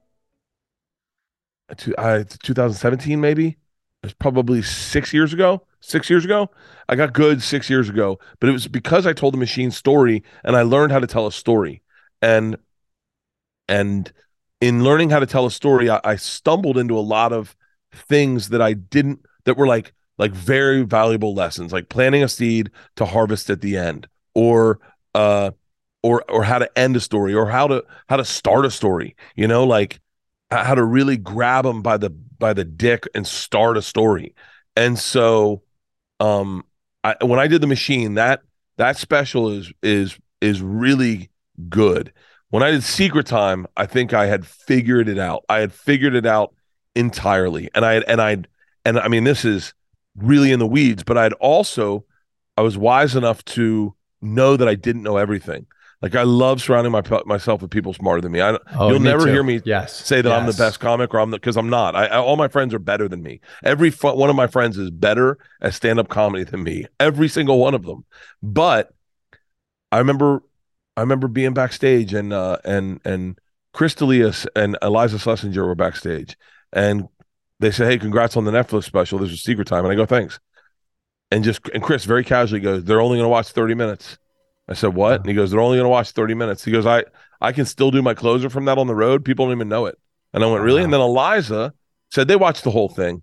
uh, 2017, maybe. It was probably six years ago. Six years ago, I got good six years ago. But it was because I told the machine story and I learned how to tell a story. And and in learning how to tell a story, I, I stumbled into a lot of things that I didn't that were like like very valuable lessons, like planting a seed to harvest at the end, or uh or or how to end a story or how to how to start a story you know like how to really grab them by the by the dick and start a story. And so um I, when i did the machine that that special is is is really good when i did secret time i think i had figured it out i had figured it out entirely and i had and i and i mean this is really in the weeds but i'd also i was wise enough to know that I didn't know everything. Like I love surrounding my, myself with people smarter than me. I, oh, you'll me never too. hear me yes. say that yes. I'm the best comic or I'm the because I'm not. I, I, all my friends are better than me. Every one of my friends is better at stand up comedy than me. Every single one of them. But I remember, I remember being backstage and uh, and and Chris D'Elia and Iliza Shlesinger were backstage, and they said, "Hey, congrats on the Netflix special. This is Secret Time," and I go, "Thanks." and just and Chris very casually goes, "They're only going to watch 30 minutes." I said, "What?" And he goes, "They're only going to watch 30 minutes." He goes, "I I can still do my closer from that on the road. People don't even know it." And I went, "Really?" And then Iliza said they watched the whole thing.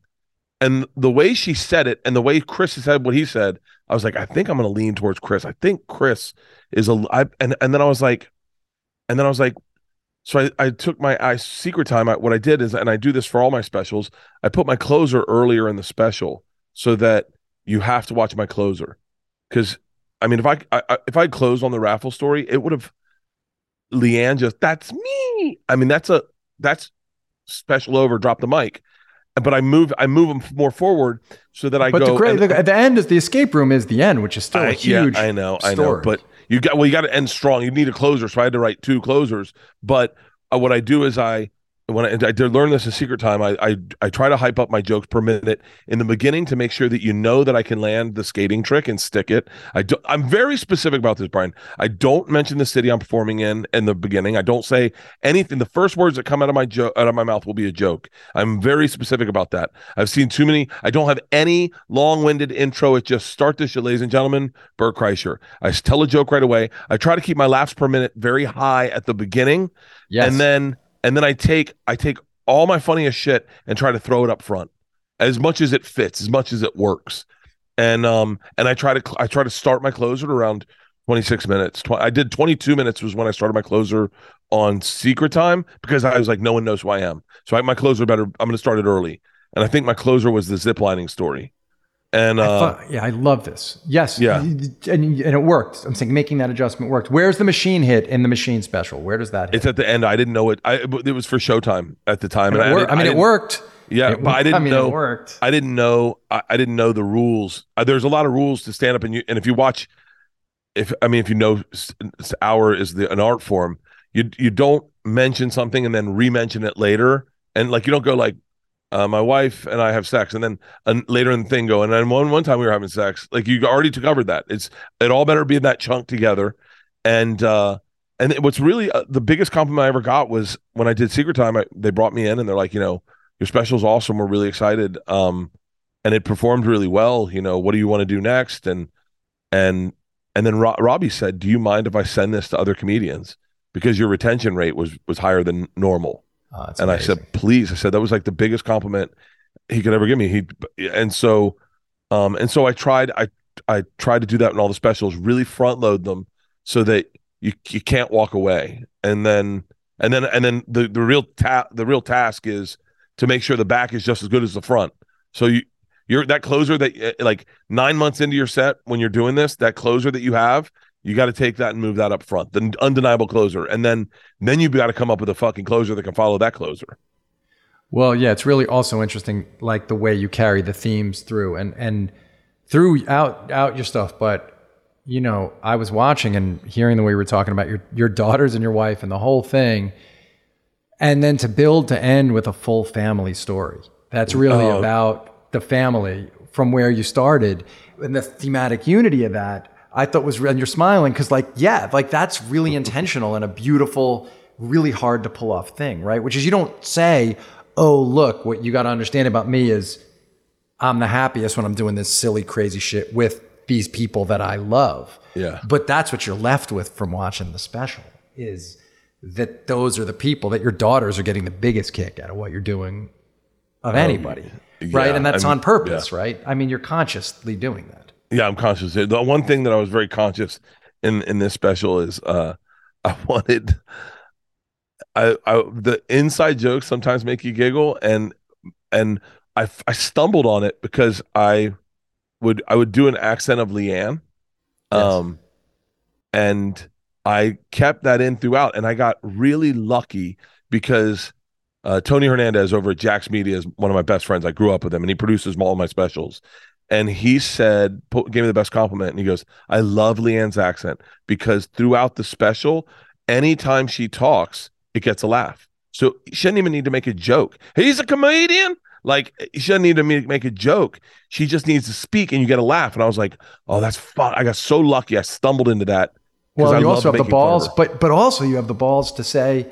And the way she said it and the way Chris said what he said, I was like, I think I'm going to lean towards Chris. I think Chris is a I, and and then I was like and then I was like so I, I took my I secret time. I, what I did is, and I do this for all my specials. I put my closer earlier in the special so that you have to watch my closer because I mean if I, I if I closed on the raffle story, it would have Leanne just that's me. I mean that's a that's special over drop the mic. But I move I move them more forward so that I but go. The great, at the end is the escape room is the end, which is still I, a huge. Yeah, I know, story. I know, but you got well, you got to end strong. You need a closer, so I had to write two closers. But uh, what I do is I when I, I learn this in secret time, I, I I try to hype up my jokes per minute in the beginning to make sure that you know that I can land the skating trick and stick it. I do, I'm very specific about this, Brian. I don't mention the city I'm performing in in the beginning. I don't say anything. The first words that come out of my jo- out of my mouth will be a joke. I'm very specific about that. I've seen too many. I don't have any long-winded intro. It just start this, ladies and gentlemen. Bert Kreischer. I tell a joke right away. I try to keep my laughs per minute very high at the beginning, yes. and then and then I take I take all my funniest shit and try to throw it up front as much as it fits, as much as it works. And um and I try to I try to start my closer around 26 minutes. I did 22 minutes was when I started my closer on Secret Time because I was like no one knows who I am. So I, my closer better I'm going to start it early. And I think my closer was the ziplining story. And uh, I yeah, I love this. Yes, yeah, and, and it worked. I'm saying making that adjustment worked. Where's the machine hit in the machine special? Where does that? hit? It's at the end. I didn't know it. I it was for Showtime at the time, and, and I, I, mean, I it worked. Yeah, it, but I didn't I mean, know. It worked. I didn't know. I, I didn't know the rules. Uh, there's a lot of rules to stand up, and you and if you watch, if I mean, if you know, hour is the an art form. You you don't mention something and then re-mention it later, and like you don't go like uh, my wife and I have sex, and then uh, later in the thing go, and then one one time we were having sex. Like you already covered that. It's it all better be in that chunk together, and uh, and what's really uh, the biggest compliment I ever got was when I did Secret Time. I, they brought me in and they're like, you know, your special's awesome. We're really excited. Um, and it performed really well. You know, what do you want to do next? And and and then Ro- Robbie said, "Do you mind if I send this to other comedians?" because your retention rate was was higher than normal. That's and I said, please. I said that was like the biggest compliment he could ever give me. He and so, um, and so I tried. I I tried to do that in all the specials. Really front load them so that you you can't walk away. And then and then and then the the real ta- the real task is to make sure the back is just as good as the front. So you you're that closer that eh, like nine months into your set when you're doing this, that closer that you have, you got to take that and move that up front, the undeniable closer, and then then you've got to come up with a fucking closer that can follow that closer. Well, yeah, it's really also interesting, like the way you carry the themes through and and through out out your stuff. But you know, I was watching and hearing the way you were talking about your your daughters and your wife and the whole thing, and then to build to end with a full family story. That's really Oh. about the family from where you started and the thematic unity of that. I thought was, and you're smiling because, like, yeah, like that's really intentional and a beautiful, really hard to pull off thing, right? Which is you don't say, oh, look, what you got to understand about me is I'm the happiest when I'm doing this silly, crazy shit with these people that I love. Yeah. But that's what you're left with from watching the special is that those are the people that your daughters are getting the biggest kick out of what you're doing of oh, anybody. right. yeah, And that's I mean, on purpose, right? I mean, you're consciously doing that. Yeah, I'm conscious. The one thing that I was very conscious in in this special is uh I wanted I I the inside jokes sometimes make you giggle and and I I stumbled on it because I would I would do an accent of LeeAnn. Yes. Um and I kept that in throughout and I got really lucky because uh, Tony Hernandez over at JAX Media is one of my best friends. I grew up with him and he produces all of my specials. And he said, gave me the best compliment. And he goes, I love LeeAnn's accent because throughout the special, anytime she talks, it gets a laugh. So she doesn't even need to make a joke. He's a comedian. Like eh, she doesn't need to make a joke. She just needs to speak and you get a laugh. And I was like, oh, that's fun. I got so lucky. I stumbled into that. Well, I you also have the making fun of balls, but but also you have the balls to say,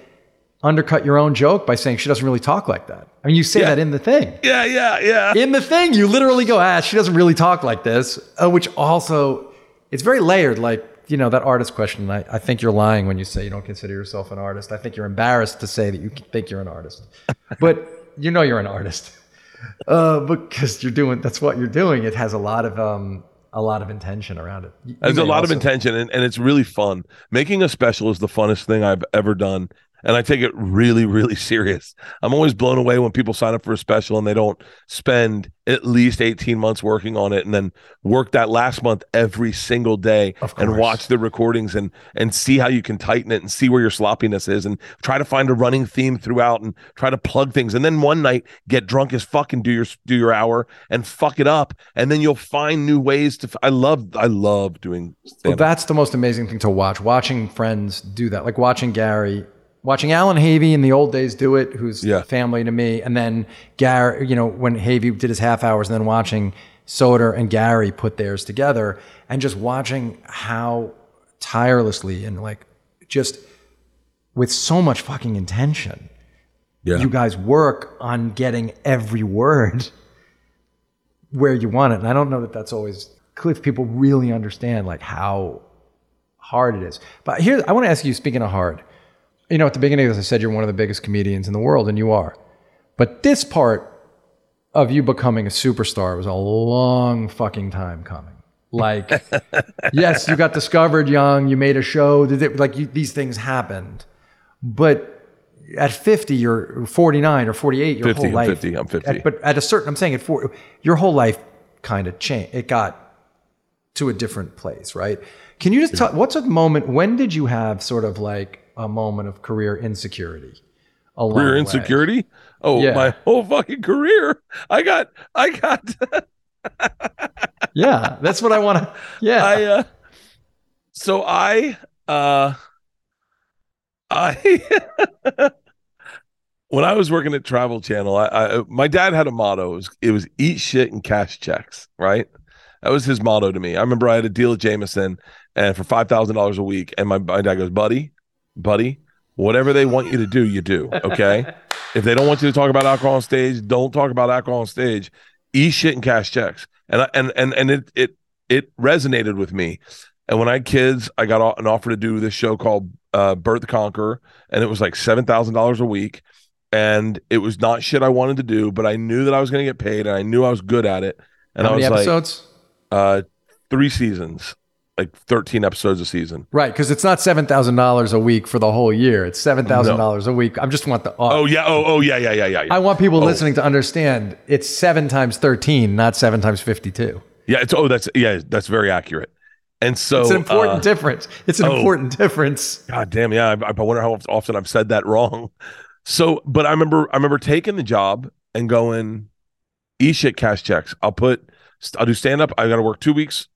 undercut your own joke by saying she doesn't really talk like that. I mean, you say Yeah. that in the thing. Yeah, yeah, yeah. in the thing, you literally go, ah, she doesn't really talk like this, uh, which also, it's very layered. Like, you know, that artist question, I, I think you're lying when you say you don't consider yourself an artist. I think you're embarrassed to say that you think you're an artist, but you know you're an artist uh, because you're doing, that's what you're doing. It has a lot of, um, a lot of intention around it. You- There's a lot of intention and, and it's really fun. Making a special is the funnest thing I've ever done. And I take it really, really serious. I'm always blown away when people sign up for a special and they don't spend at least 18 months working on it and then work that last month every single day and watch the recordings and and see how you can tighten it and see where your sloppiness is and try to find a running theme throughout and try to plug things. And then one night get drunk as fuck and do your do your hour and fuck it up. And then you'll find new ways to f- I love I love doing Well, that's the most amazing thing to watch. Watching friends do that, like watching Gary, watching Allan Havey in the old days do it, who's Yeah. family to me, and then Gary, you know, when Havey did his half hours, and then watching Soder and Gary put theirs together, and just watching how tirelessly and like just with so much fucking intention, Yeah. you guys work on getting every word where you want it. And I don't know that that's always clear if people really understand like how hard it is. But here, I want to ask you, speaking of hard, you know, at the beginning of this, I said you're one of the biggest comedians in the world, and you are. But this part of you becoming a superstar was a long fucking time coming. Like, yes, you got discovered young, you made a show, did it, like you, these things happened. But at 50 you're 49 or 48 your 50, whole I'm 50, I'm 50. At- but at a certain i'm saying at four your whole life kind of changed it got to a different place right can you just tell what's a moment when did you have sort of like a moment of career insecurity career the way? insecurity. Oh, Yeah. my whole fucking career. I got, I got, yeah that's what i want to yeah I, uh, so I, uh, I, when I was working at Travel Channel, I, I, my dad had a motto. It was, it was eat shit and cash checks, right? That was his motto to me. I remember I had a deal at Jameson and for $5,000 a week. And my, my dad goes, buddy, buddy, whatever they want you to do, you do. Okay. if they don't want you to talk about alcohol on stage, don't talk about alcohol on stage. Eat shit and cash checks. And I, and and and it it it resonated with me. And when I had kids, I got an offer to do this show called uh, Bert the Conqueror, and it was like seven thousand dollars a week, and it was not shit I wanted to do, but I knew that I was going to get paid, and I knew I was good at it. And How I many was episodes? like, uh, three seasons, like thirteen episodes a season. right, because it's not seven thousand dollars a week for the whole year. It's seven thousand dollars a week. I just want the. Oh yeah, oh oh yeah, yeah, yeah, yeah. yeah. I want people listening to understand it's seven times thirteen, not seven times fifty-two. Yeah, it's oh that's yeah, that's very accurate. And so It's an important uh, difference. It's an oh. important difference. God damn, yeah. I, I wonder how often I've said that wrong. So, but I remember, I remember taking the job and going, e shit cash checks. I'll put, I'll do stand up. I got to work two weeks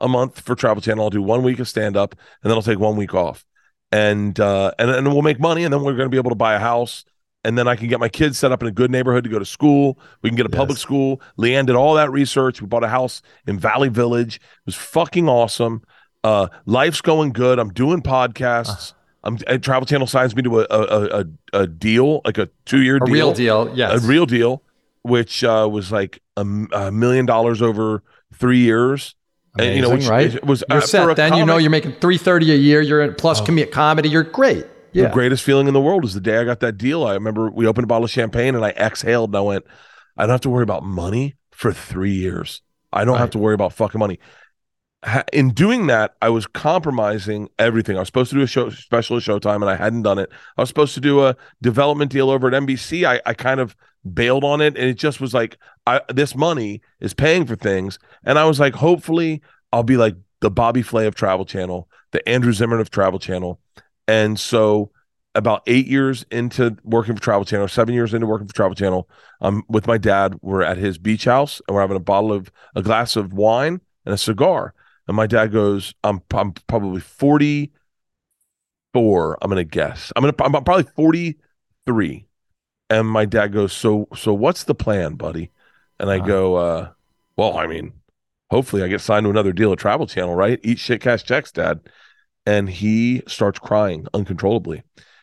a month for Travel Channel. I'll do one week of stand up, and then I'll take one week off, and uh, and and we'll make money, and then we're going to be able to buy a house, and then I can get my kids set up in a good neighborhood to go to school. We can get a public school. LeeAnn did all that research. We bought a house in Valley Village. It was fucking awesome. Uh, life's going good. I'm doing podcasts. I'm uh, Travel Channel signs me to a a, a, a deal, like a two year A deal, real deal. Yes. a real deal, which uh, was like a million dollars over three years. And you know, which right? it was You're uh, set. Then you know Oh. you're making three thirty a year. You're in plus commit comedy. You're great. the greatest feeling in the world is the day I got that deal. I remember we opened a bottle of champagne and I exhaled and I went, I don't have to worry about money for three years. I don't have to worry about fucking money. In doing that, I was compromising everything. I was supposed to do a show special at Showtime and I hadn't done it. I was supposed to do a development deal over at NBC. I, I kind of bailed on it and it just was like, I, this money is paying for things. And I was like, hopefully I'll be like the Bobby Flay of Travel Channel, the Andrew Zimmern of Travel Channel. And so about eight years into working for Travel Channel, seven years into working for Travel Channel, I'm with my dad. We're at his beach house and we're having a bottle of a glass of wine and a cigar. And my dad goes, I'm, I'm probably 44. I'm to guess. I'm to, I'm probably 43. And my dad goes, so, so what's the plan, buddy? And I Uh. go, uh, well, I mean, hopefully I get signed to another deal at Travel Channel, right? Eat shit, cash checks, dad. And he starts crying uncontrollably.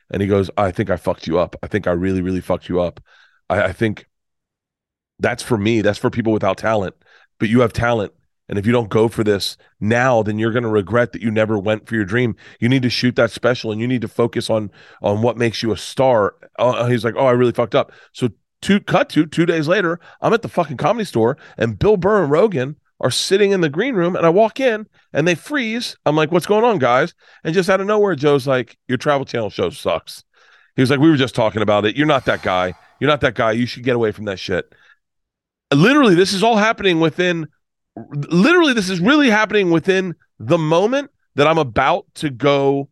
And he goes, I think I fucked you up. I think I really, really fucked you up. I, I think that's for me. That's for people without talent. But you have talent. And if you don't go for this now, then you're going to regret that you never went for your dream. You need to shoot that special and you need to focus on on what makes you a star. Uh, he's like, "Oh, I really fucked up." So two cut to 2 days later, I'm at the fucking comedy store and Bill Burr and Rogan are sitting in the green room and I walk in and they freeze. I'm like, "What's going on, guys?" And just out of nowhere, Joe's like, "Your travel channel show sucks." He was like, "We were just talking about it. You're not that guy. You're not that guy. You should get away from that shit." Literally, this is all happening within literally this is really happening within the moment that I'm about to go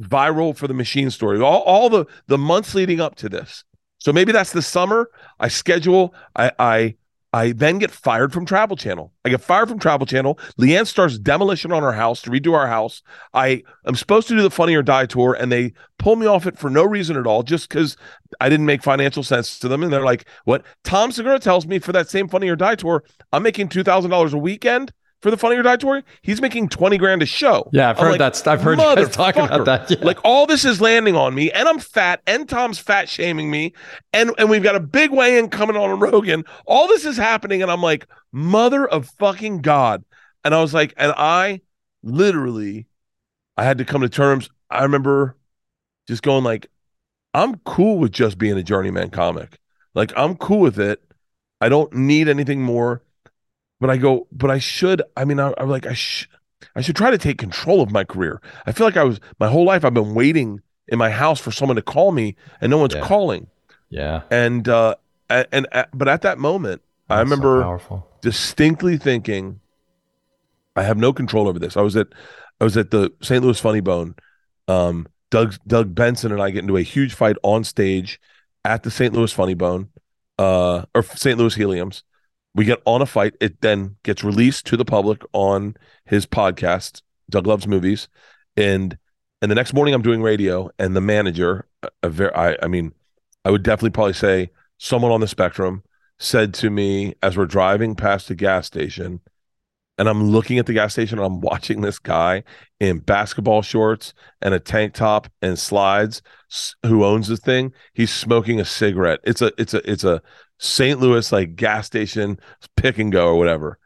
viral for the machine story. All, all the the months leading up to this. So maybe that's the summer. I schedule. I I I then get fired from Travel Channel. I get fired from Travel Channel. LeeAnn starts demolition on our house to redo our house. I am supposed to do the Funny or Die tour, and they pull me off it for no reason at all, just because I didn't make financial sense to them. And they're like, "What?" Tom Segura tells me for that same Funny or Die tour, I'm making two thousand dollars a weekend for the Funny or Die tour. He's making twenty grand a show. Yeah, I've I'm heard like, that. I've heard you guys talking about that. Yeah. Like all this is landing on me, and I'm fat, and Tom's fat shaming me, and and we've got a big weigh-in coming on Rogan. All this is happening, and I'm like, mother of fucking god. And I was like, and I literally, I had to come to terms. I remember just going like, I'm cool with just being a journeyman comic. Like I'm cool with it. I don't need anything more. But I go, but I should. I mean, I, I'm like, I should. I should try to take control of my career. I feel like I was my whole life. I've been waiting in my house for someone to call me, and no one's Yeah. calling. yeah. And uh, and, and but at that moment, I That's so remember powerful. distinctly thinking, I have no control over this. I was at I was at the St. Louis Funny Bone. Um, Doug Doug Benson and I get into a huge fight on stage at the St. Louis Funny Bone, uh, or St. Louis Heliums. We get on a fight. It then gets released to the public on his podcast, Doug Loves Movies, and and the next morning I'm doing radio, and the manager, a, very, I, I mean, I would definitely probably say someone on the spectrum said to me as we're driving past the gas station, and I'm looking at the gas station and I'm watching this guy in basketball shorts and a tank top and slides who owns the thing. He's smoking a cigarette. It's a it's a it's a St. Louis like gas station pick and go or whatever.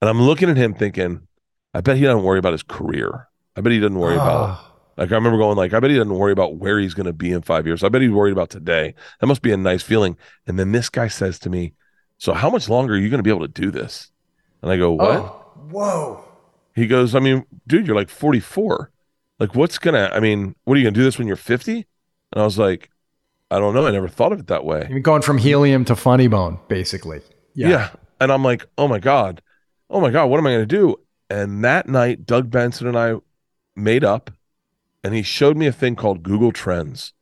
And I'm looking at him thinking, I bet he doesn't worry about his career. I bet he doesn't worry about Ah. like I remember going like I bet he doesn't worry about where he's going to be in 5 years. I bet he's worried about today. That must be a nice feeling. And then this guy says to me, "So how much longer are you going to be able to do this?" And I go, "What?" Oh, whoa. He goes, "I mean, dude, you're like 44. Like what's going to I mean, what are you going to do this when you're 50?" And I was like, "I don't know. I never thought of it that way." You're going from helium to funny bone, basically. Yeah. Yeah. And I'm like, oh my God. Oh my God, what am I going to do? And that night, Doug Benson and I made up and he showed me a thing called Google Trends.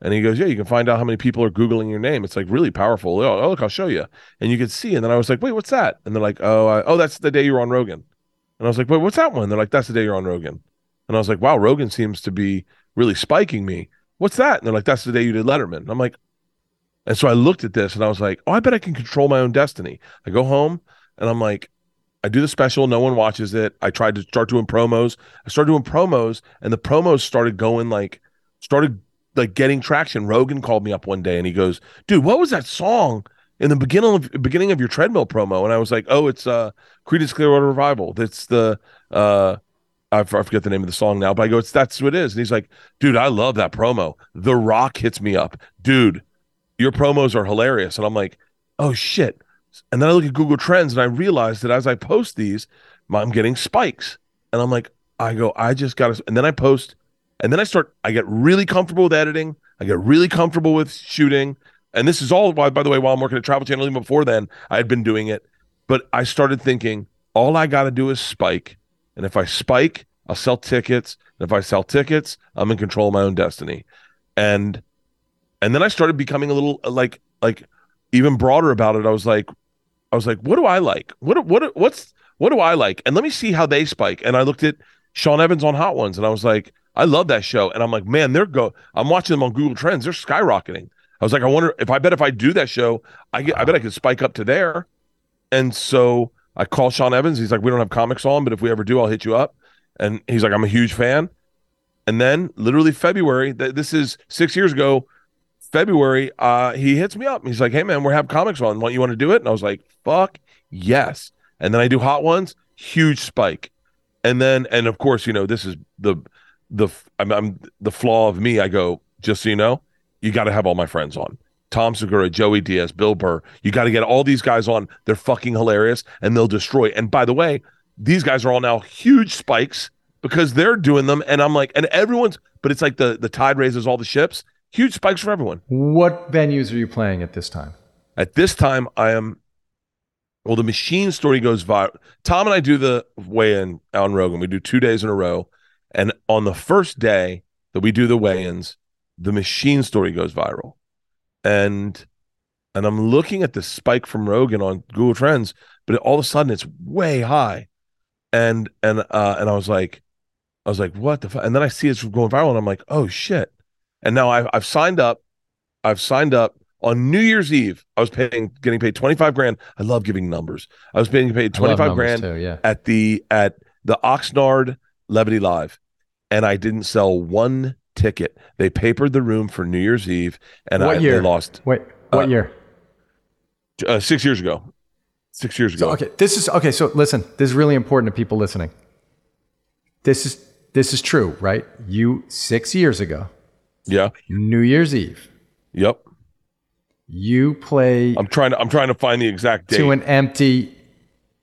And he goes, Yeah, you can find out how many people are Googling your name. It's like really powerful. Oh, oh, look, I'll show you. And you could see. And then I was like, Wait, what's that? And they're like, Oh, I, oh, that's the day you're on Rogan. And I was like, Wait, what's that one? They're like, That's the day you're on Rogan. And I was like, Wow, Rogan seems to be really spiking me. What's that? And they're like, That's the day you did Letterman. And I'm like, and so I looked at this and I was like, oh, I bet I can control my own destiny. I go home and I'm like, I do the special, no one watches it. I tried to start doing promos. I started doing promos and the promos started going like, started like getting traction. Rogan called me up one day and he goes, dude, what was that song in the beginning of beginning of your treadmill promo? And I was like, oh, it's uh Creedence Clearwater Revival. That's the uh I forget the name of the song now, but I go, it's that's what it is. And he's like, dude, I love that promo. The Rock hits me up, dude your promos are hilarious. And I'm like, oh shit. And then I look at Google Trends and I realize that as I post these, I'm getting spikes. And I'm like, I go, I just got to, and then I post, and then I start, I get really comfortable with editing. I get really comfortable with shooting. And this is all, by, by the way, while I'm working at Travel Channel, even before then, I had been doing it. But I started thinking, all I got to do is spike. And if I spike, I'll sell tickets. And if I sell tickets, I'm in control of my own destiny. And and then I started becoming a little like like even broader about it. I was like, I was like, what do I like? What what what's what do I like? And let me see how they spike. And I looked at Sean Evans on Hot Ones, and I was like, I love that show. And I'm like, man, they're go. I'm watching them on Google Trends. They're skyrocketing. I was like, I wonder if I bet if I do that show, I get, I bet I could spike up to there. And so I call Sean Evans. He's like, we don't have comics on, but if we ever do, I'll hit you up. And he's like, I'm a huge fan. And then literally February, th- this is six years ago, February, uh, he hits me up. He's like, "Hey man, we're have comics on. Want you want to do it?" And I was like, "Fuck yes!" And then I do hot ones, huge spike, and then and of course, you know, this is the the I'm, I'm the flaw of me. I go, just so you know, you got to have all my friends on. Tom Segura, Joey Diaz, Bill Burr. You got to get all these guys on. They're fucking hilarious, and they'll destroy. And by the way, these guys are all now huge spikes because they're doing them, and I'm like, and everyone's. But it's like the the tide raises all the ships huge spikes for everyone. What venues are you playing at this time? At this time, I am. Well, the machine story goes viral. Tom and I do the weigh-in on Rogan. We do two days in a row, and on the first day that we do the weigh-ins, the machine story goes viral, and and I'm looking at the spike from Rogan on Google Trends, but all of a sudden it's way high, and and uh and I was like, I was like, what the fuck? And then I see it's going viral, and I'm like, oh shit. And now I've, I've signed up. I've signed up on New Year's Eve. I was paying, getting paid 25 grand. I love giving numbers. I was being paid 25 grand too, yeah. at the, at the Oxnard Levity Live. And I didn't sell one ticket. They papered the room for New Year's Eve and What I year? they lost Wait, what Uh, year? uh, six years ago. Six years ago. So, okay, this is okay. So listen, this is really important to people listening. This is this is true, right? You six years ago, Yeah. New Year's Eve, Yep. you play I'm trying to, I'm trying to find the exact date. to an empty.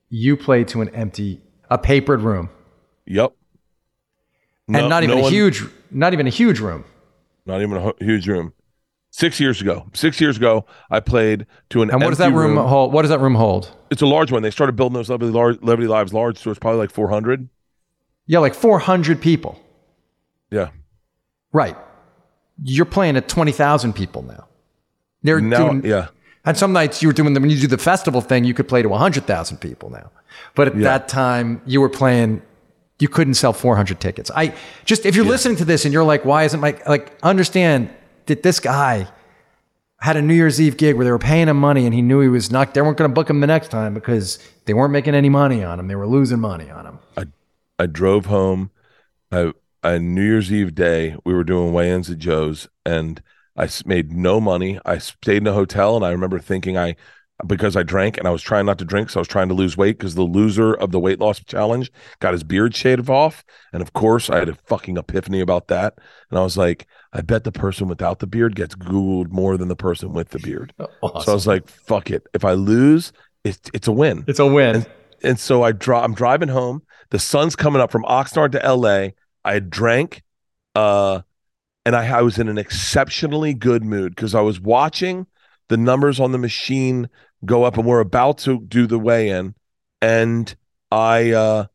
You play to an empty, a papered room, yep. And not even no a one- huge, not even a huge room. not even a huge room. Six years ago, six years ago, I played to an. And what does that empty room, hold? What does that room hold? It's a large one. They started building those Levity, large, Levity Lives large, so it's probably like 400. Yeah, like four hundred people. Yeah. Right. You're playing at twenty thousand people now. They're Now, doing, yeah. And some nights you were doing the when you do the festival thing, you could play to hundred thousand people now. But at Yeah. that time, you were playing. You couldn't sell four hundred tickets. I just if you're listening to this and you're like, why isn't my like understand that this guy had a New Year's Eve gig where they were paying him money and he knew he was not. They weren't going to book him the next time because they weren't making any money on him. They were losing money on him. I I drove home. I, I New Year's Eve day, we were doing weigh-ins at Joe's, and I made no money. I stayed in a hotel, and I remember thinking I because I drank and I was trying not to drink. So I was trying to lose weight because the loser of the weight loss challenge got his beard shaved off. And of course, I had a fucking epiphany about that. And I was like, I bet the person without the beard gets Googled more than the person with the beard. Awesome. So I was like, fuck it. If I lose, it's, it's a win. It's a win. And, and so I draw, I'm driving home. The sun's coming up from Oxnard to LA. I drank, uh, and I, I was in an exceptionally good mood because I was watching the numbers on the machine go up and we're about to do the weigh-in and i uh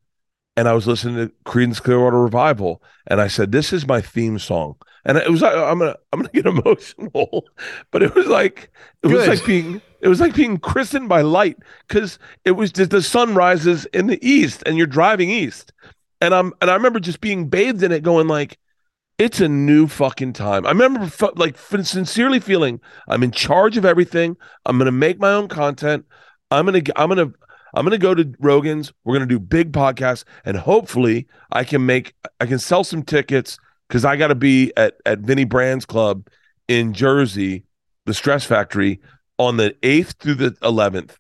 and i was listening to creedence clearwater revival and i said this is my theme song and it was i'm gonna i'm gonna get emotional but it was like it Good. was like being it was like being christened by light because it was just the sun rises in the east and you're driving east and i'm and i remember just being bathed in it going like it's a new fucking time. I remember like sincerely feeling I'm in charge of everything. I'm going to make my own content. I'm going to I'm going to I'm going to go to Rogan's. We're going to do big podcasts and hopefully I can make I can sell some tickets cuz I got to be at at Vinnie Brand's club in Jersey, the Stress Factory on the 8th through the 11th.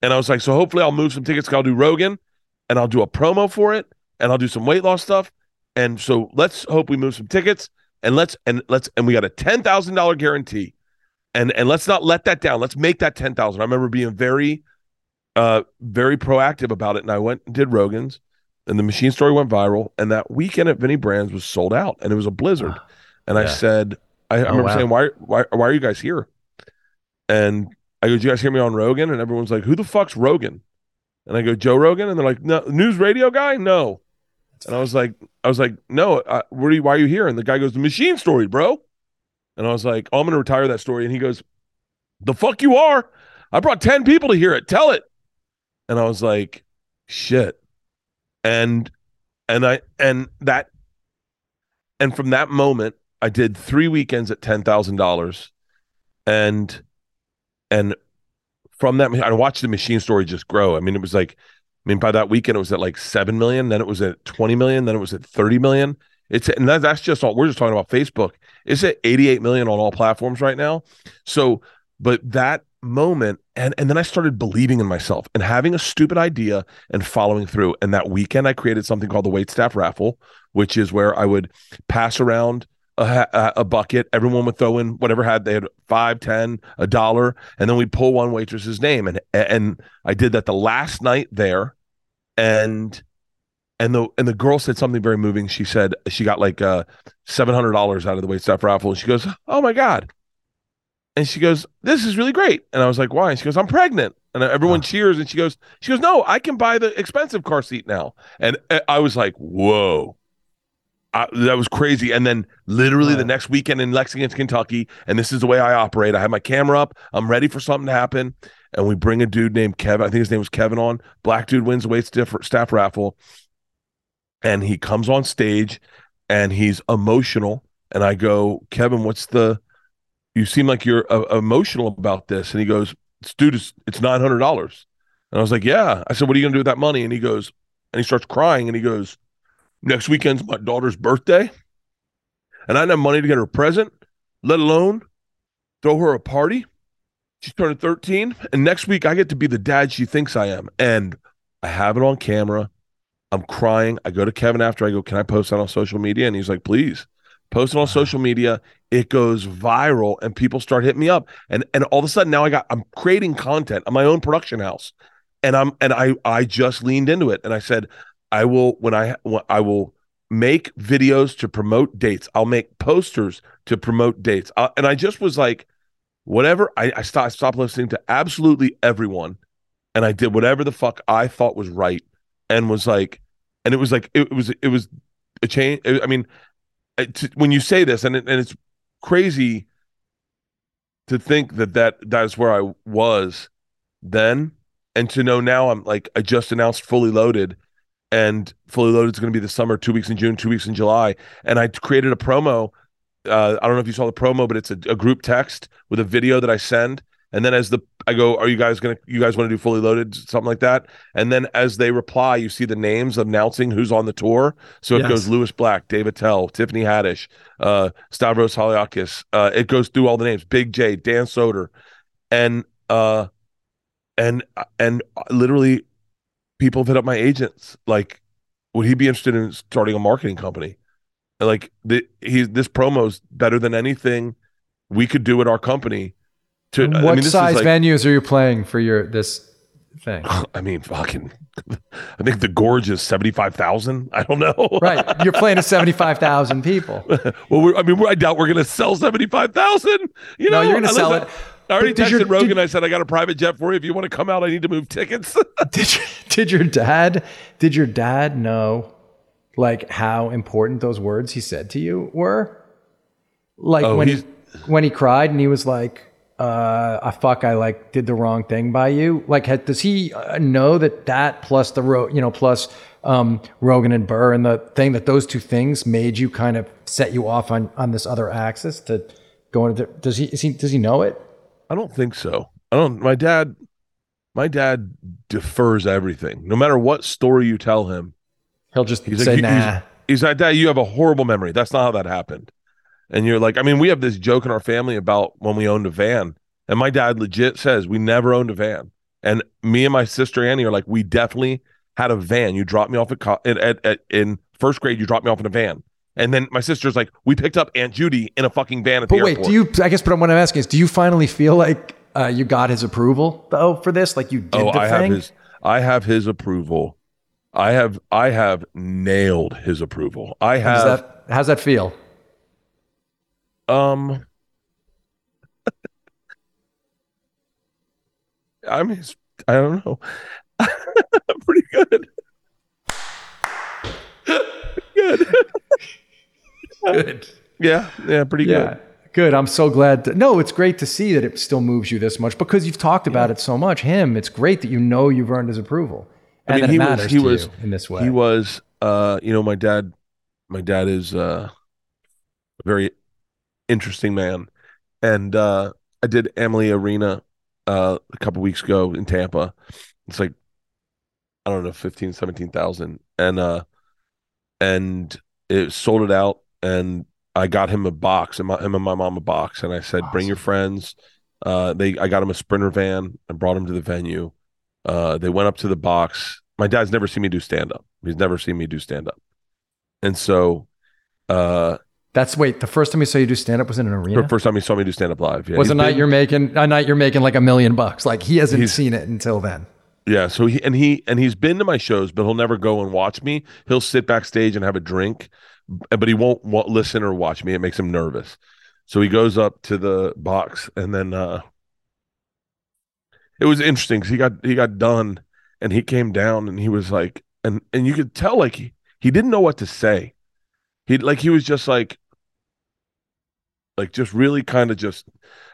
And I was like, so hopefully I'll move some tickets. I'll do Rogan and I'll do a promo for it and I'll do some weight loss stuff and so let's hope we move some tickets and let's and let's and we got a ten thousand dollar guarantee. And and let's not let that down. Let's make that ten thousand. I remember being very uh very proactive about it. And I went and did Rogan's and the machine story went viral. And that weekend at Vinnie Brand's was sold out and it was a blizzard. And yeah. I said, I, I oh, remember wow. saying, why, why, why are you guys here? And I go, Did you guys hear me on Rogan? And everyone's like, Who the fuck's Rogan? And I go, Joe Rogan? And they're like, No, news radio guy? No. And I was like, I was like, no, uh, where are you, why are you here? And the guy goes, the machine story, bro. And I was like, oh, I'm going to retire that story. And he goes, the fuck you are. I brought 10 people to hear it. Tell it. And I was like, shit. And, and I, and that, and from that moment, I did three weekends at $10,000. And, and from that, I watched the machine story just grow. I mean, it was like, I mean, by that weekend, it was at like 7 million. Then it was at 20 million. Then it was at 30 million. It's, and that, that's just all, we're just talking about Facebook. It's at 88 million on all platforms right now. So, but that moment, and, and then I started believing in myself and having a stupid idea and following through. And that weekend, I created something called the Wait Staff Raffle, which is where I would pass around a, a, bucket. Everyone would throw in whatever had they had five, ten, a dollar, and then we'd pull one waitress's name. And and I did that the last night there, and and the and the girl said something very moving. She said she got like uh seven hundred dollars out of the wait staff raffle, and she goes, "Oh my god." And she goes, "This is really great." And I was like, "Why?" And she goes, "I'm pregnant." And everyone cheers. And she goes, "She goes, no, I can buy the expensive car seat now." And uh, I was like, "Whoa!" I, that was crazy. And then literally the next weekend in Lexington, Kentucky, and this is the way I operate. I have my camera up. I'm ready for something to happen. And we bring a dude named Kevin. I think his name was Kevin on. Black dude wins the wait staff, staff raffle. And he comes on stage and he's emotional. And I go, Kevin, what's the, you seem like you're uh, emotional about this. And he goes, dude, it's, it's $900. And I was like, yeah. I said, what are you going to do with that money? And he goes, and he starts crying and he goes, Next weekend's my daughter's birthday, and I didn't have money to get her a present, let alone throw her a party. She's turning 13, and next week I get to be the dad she thinks I am. And I have it on camera. I'm crying. I go to Kevin after I go, Can I post that on social media? And he's like, Please post it on social media. It goes viral and people start hitting me up. And and all of a sudden now I got I'm creating content on my own production house. And I'm and I I just leaned into it and I said, I will when I when I will make videos to promote dates. I'll make posters to promote dates. Uh, and I just was like, whatever. I, I stopped, stopped listening to absolutely everyone, and I did whatever the fuck I thought was right, and was like, and it was like it, it was it was a change. I mean, it, when you say this, and it, and it's crazy to think that that that is where I was then, and to know now I'm like I just announced fully loaded and fully loaded is going to be the summer two weeks in june two weeks in july. And i created a promo uh, i don't know if you saw the promo but it's a, a, group text with a video that i send. And then as the i go are you guys gonna you guys want to do fully loaded? Something like that. And then as they reply you see the names announcing who's on the tour. So it yes. goes lewis black Dave Attell tiffany haddish uh, Stavros Halkias. uh, it goes through all the names Big Jay dan soder. And uh and and literally people have hit up my agents like would he be interested in starting a marketing company And, like the, he this promo's better than anything we could do at our company to And I what mean, this is size like- venues are you playing for your this thing? I mean, fucking. I think the gorge is seventy five thousand. I don't know. right, you're playing to seventy five thousand people. well, we're, I mean, we're, I doubt we're gonna sell seventy five thousand. You know, No, you're gonna sell it. I already texted your- Rogan. did- I said I got a private jet for you. If you want to come out, I need to move tickets. did your, did your dad did your dad know like how important those words he said to you were? Like Oh, when he when he cried and he was like, uh, "I fuck, I like did the wrong thing by you." Like, had, does he uh, know that that plus the ro- you know plus um, Rogan and Burr and the thing that those two things made you kind of set you off on on this other axis to go into? Does he is he does he know it? I don't think so. I don't. My dad, my dad defers everything. No matter what story you tell him, He'll just He's say, like, he's- "Nah." he's like, Dad, you have a horrible memory. That's not how that happened. And you're like, I mean, we have this joke in our family about when we owned a van, and my dad legit says we never owned a van. And me and my sister Annie are like, we definitely had a van. You dropped me off at, co- at, at, at in first grade. You dropped me off in a van. And then my sister's like, we picked up Aunt Judy in a fucking van at But the wait, airport. do you? I guess, but what I'm asking is, do you finally feel like uh, you got his approval though for this? Like you did oh, the I thing? have his. I have his approval. I have. I have nailed his approval. I have. that? How's that feel? Um, I mean, it's- I don't know. Pretty good. good. Good. Yeah, yeah, pretty Yeah. good. Good. I'm so glad. To, no, it's great to see that it still moves you this much because you've talked about it so much. Him, it's great that you know you've earned his approval, and I mean, he was. He was. you in this way. He was. Uh, you know, my dad. My dad is uh, a very interesting man, and uh, I did Amalie Arena uh, a couple weeks ago in Tampa. It's like I don't know, 15, 17,000. And uh and it sold it out and I got him a box and my him and my mom a box and I said, Bring your friends. Uh they I got him a sprinter van and brought him to the venue. Uh they went up to the box. My dad's never seen me do stand up. He's never seen me do stand up. And so uh That's wait. The first time he saw you do stand up was in an arena. the first time he saw me do stand up live. Yeah. was a night been- you're making a night you're making like a million bucks. Like he hasn't seen it until then. Yeah, so he and he and he's been to my shows, but he'll never go and watch me. He'll sit backstage and have a drink, but he won't, won't listen or watch me. It makes him nervous. So he goes up to the box, and then uh it was interesting because he got he got done, and he came down, and he was like, and and you could tell like he he didn't know what to say. He like he was just like like just really kind of just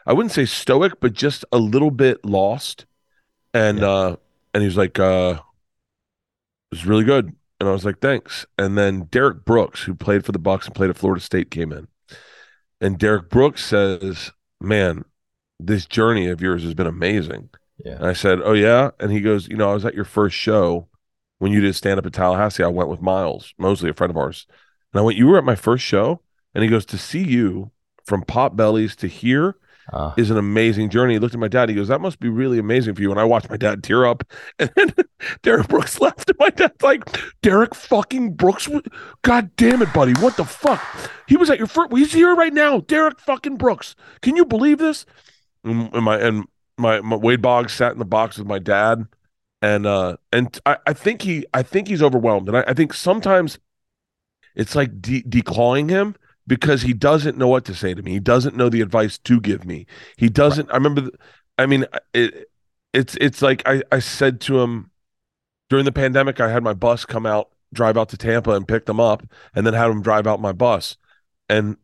I wouldn't say stoic, but just a little bit lost. And uh and he was like, uh it was really good. And I was like, thanks. And then Derrick Brooks, who played for the Bucs and played at Florida State, came in. And Derrick Brooks says, Man, this journey of yours has been amazing. Yeah. And I said, Oh, yeah. And he goes, You know, I was at your first show when you did stand up at Tallahassee. I went with Miles Mosley, a friend of ours. And I went, You were at my first show? And he goes, To see you from Potbelly's to here Uh, is an amazing journey. He looked at my dad. He goes, "That must be really amazing for you." And I watched my dad tear up. And then Derrick Brooks left, and my dad's like, "Derrick fucking Brooks, God damn it, buddy, what the fuck? He was at your first. He's here right now, Derrick fucking Brooks. Can you believe this?" And and my and my, my Wade Boggs sat in the box with my dad, and uh and I, I think he I think he's overwhelmed, and I, I think sometimes it's like de- declawing him because he doesn't know what to say to me. He doesn't know the advice to give me. He doesn't. I remember. th- I mean, it, it's it's like I I said to him during the pandemic. I had my bus come out, drive out to Tampa, and pick them up, and then had him drive out my bus. And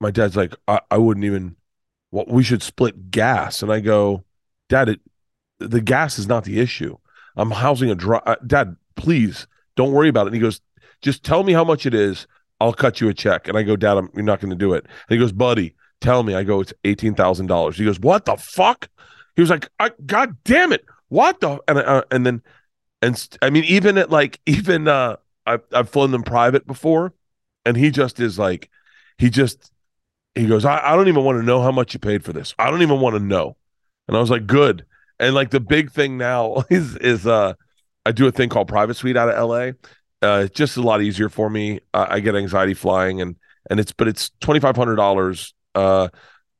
my dad's like, I, I wouldn't even. Well, we should split gas. And I go, Dad, it, the gas is not the issue. I'm housing a dry. uh, Dad, please don't worry about it. And he goes, just tell me how much it is. I'll cut you a check. And I go, Dad, I'm, you're not going to do it. And he goes, Buddy, tell me. I go, it's eighteen thousand dollars. He goes, What the fuck? He was like, I, God damn it, what the? And uh, and then, and I mean, even at like, even uh, I've I've flown them private before, and he just is like, he just, he goes, I, I don't even want to know how much you paid for this. I don't even want to know. And I was like, Good. And like the big thing now is is uh I do a thing called private suite out of LA. Uh just a lot easier for me. I get anxiety flying and and it's but it's twenty five hundred dollars uh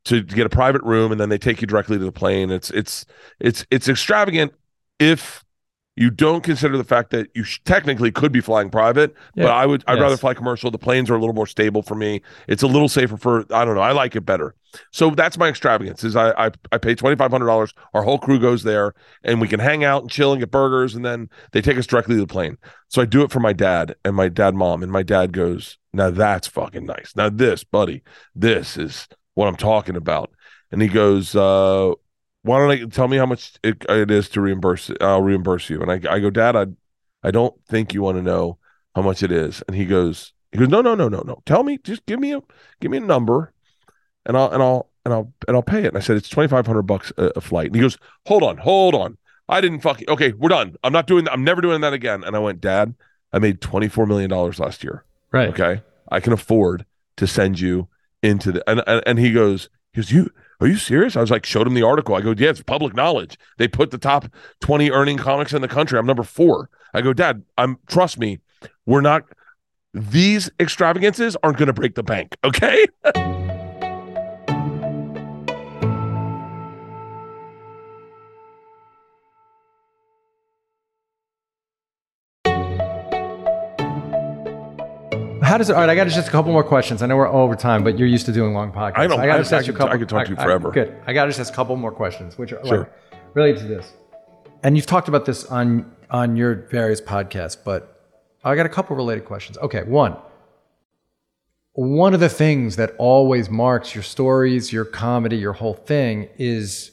to get a private room and then they take you directly to the plane. It's it's it's it's extravagant if you don't consider the fact that you sh- technically could be flying private, Yeah. but I would I'd Yes. rather fly commercial. The planes are a little more stable for me. It's a little safer for I don't know. I like it better. So that's my extravagance. Is I I, I pay twenty five hundred dollars. Our whole crew goes there, and we can hang out and chill and get burgers, and then they take us directly to the plane. So I do it for my dad and my dad mom, and my dad goes, "Now that's fucking nice. Now this, buddy, this is what I'm talking about." And he goes, uh, "Why don't I tell me how much it, it is to reimburse? I'll reimburse you." And I I go, "Dad, I I don't think you want to know how much it is." And he goes, he goes, "No, no, no, no, no. Tell me. Just give me a give me a number." and I'll and I'll and I'll and I'll pay it. And I said it's twenty five hundred bucks a, a flight. And he goes, hold on, hold on. I didn't fucking okay. We're done. I'm not doing that. I'm never doing that again. And I went, Dad, I made twenty four million dollars last year. Right. Okay, I can afford to send you into the and and, and he goes, he goes, you. Are you serious? I was like, showed him the article. I go, yeah, it's public knowledge. They put the top 20 earning comics in the country. I'm number four. I go, Dad, I'm trust me, we're not these extravagances aren't gonna break the bank. Okay. How does it? All right, I got just a couple more questions. I know we're over time, but you're used to doing long podcasts. I know. I got to I- I ask you a couple. I could talk to you I- forever. good. I got just ask a couple more questions, which are Sure. like, related to this. And you've talked about this on on your various podcasts, but I got a couple related questions. Okay, one. One of the things that always marks your stories, your comedy, your whole thing is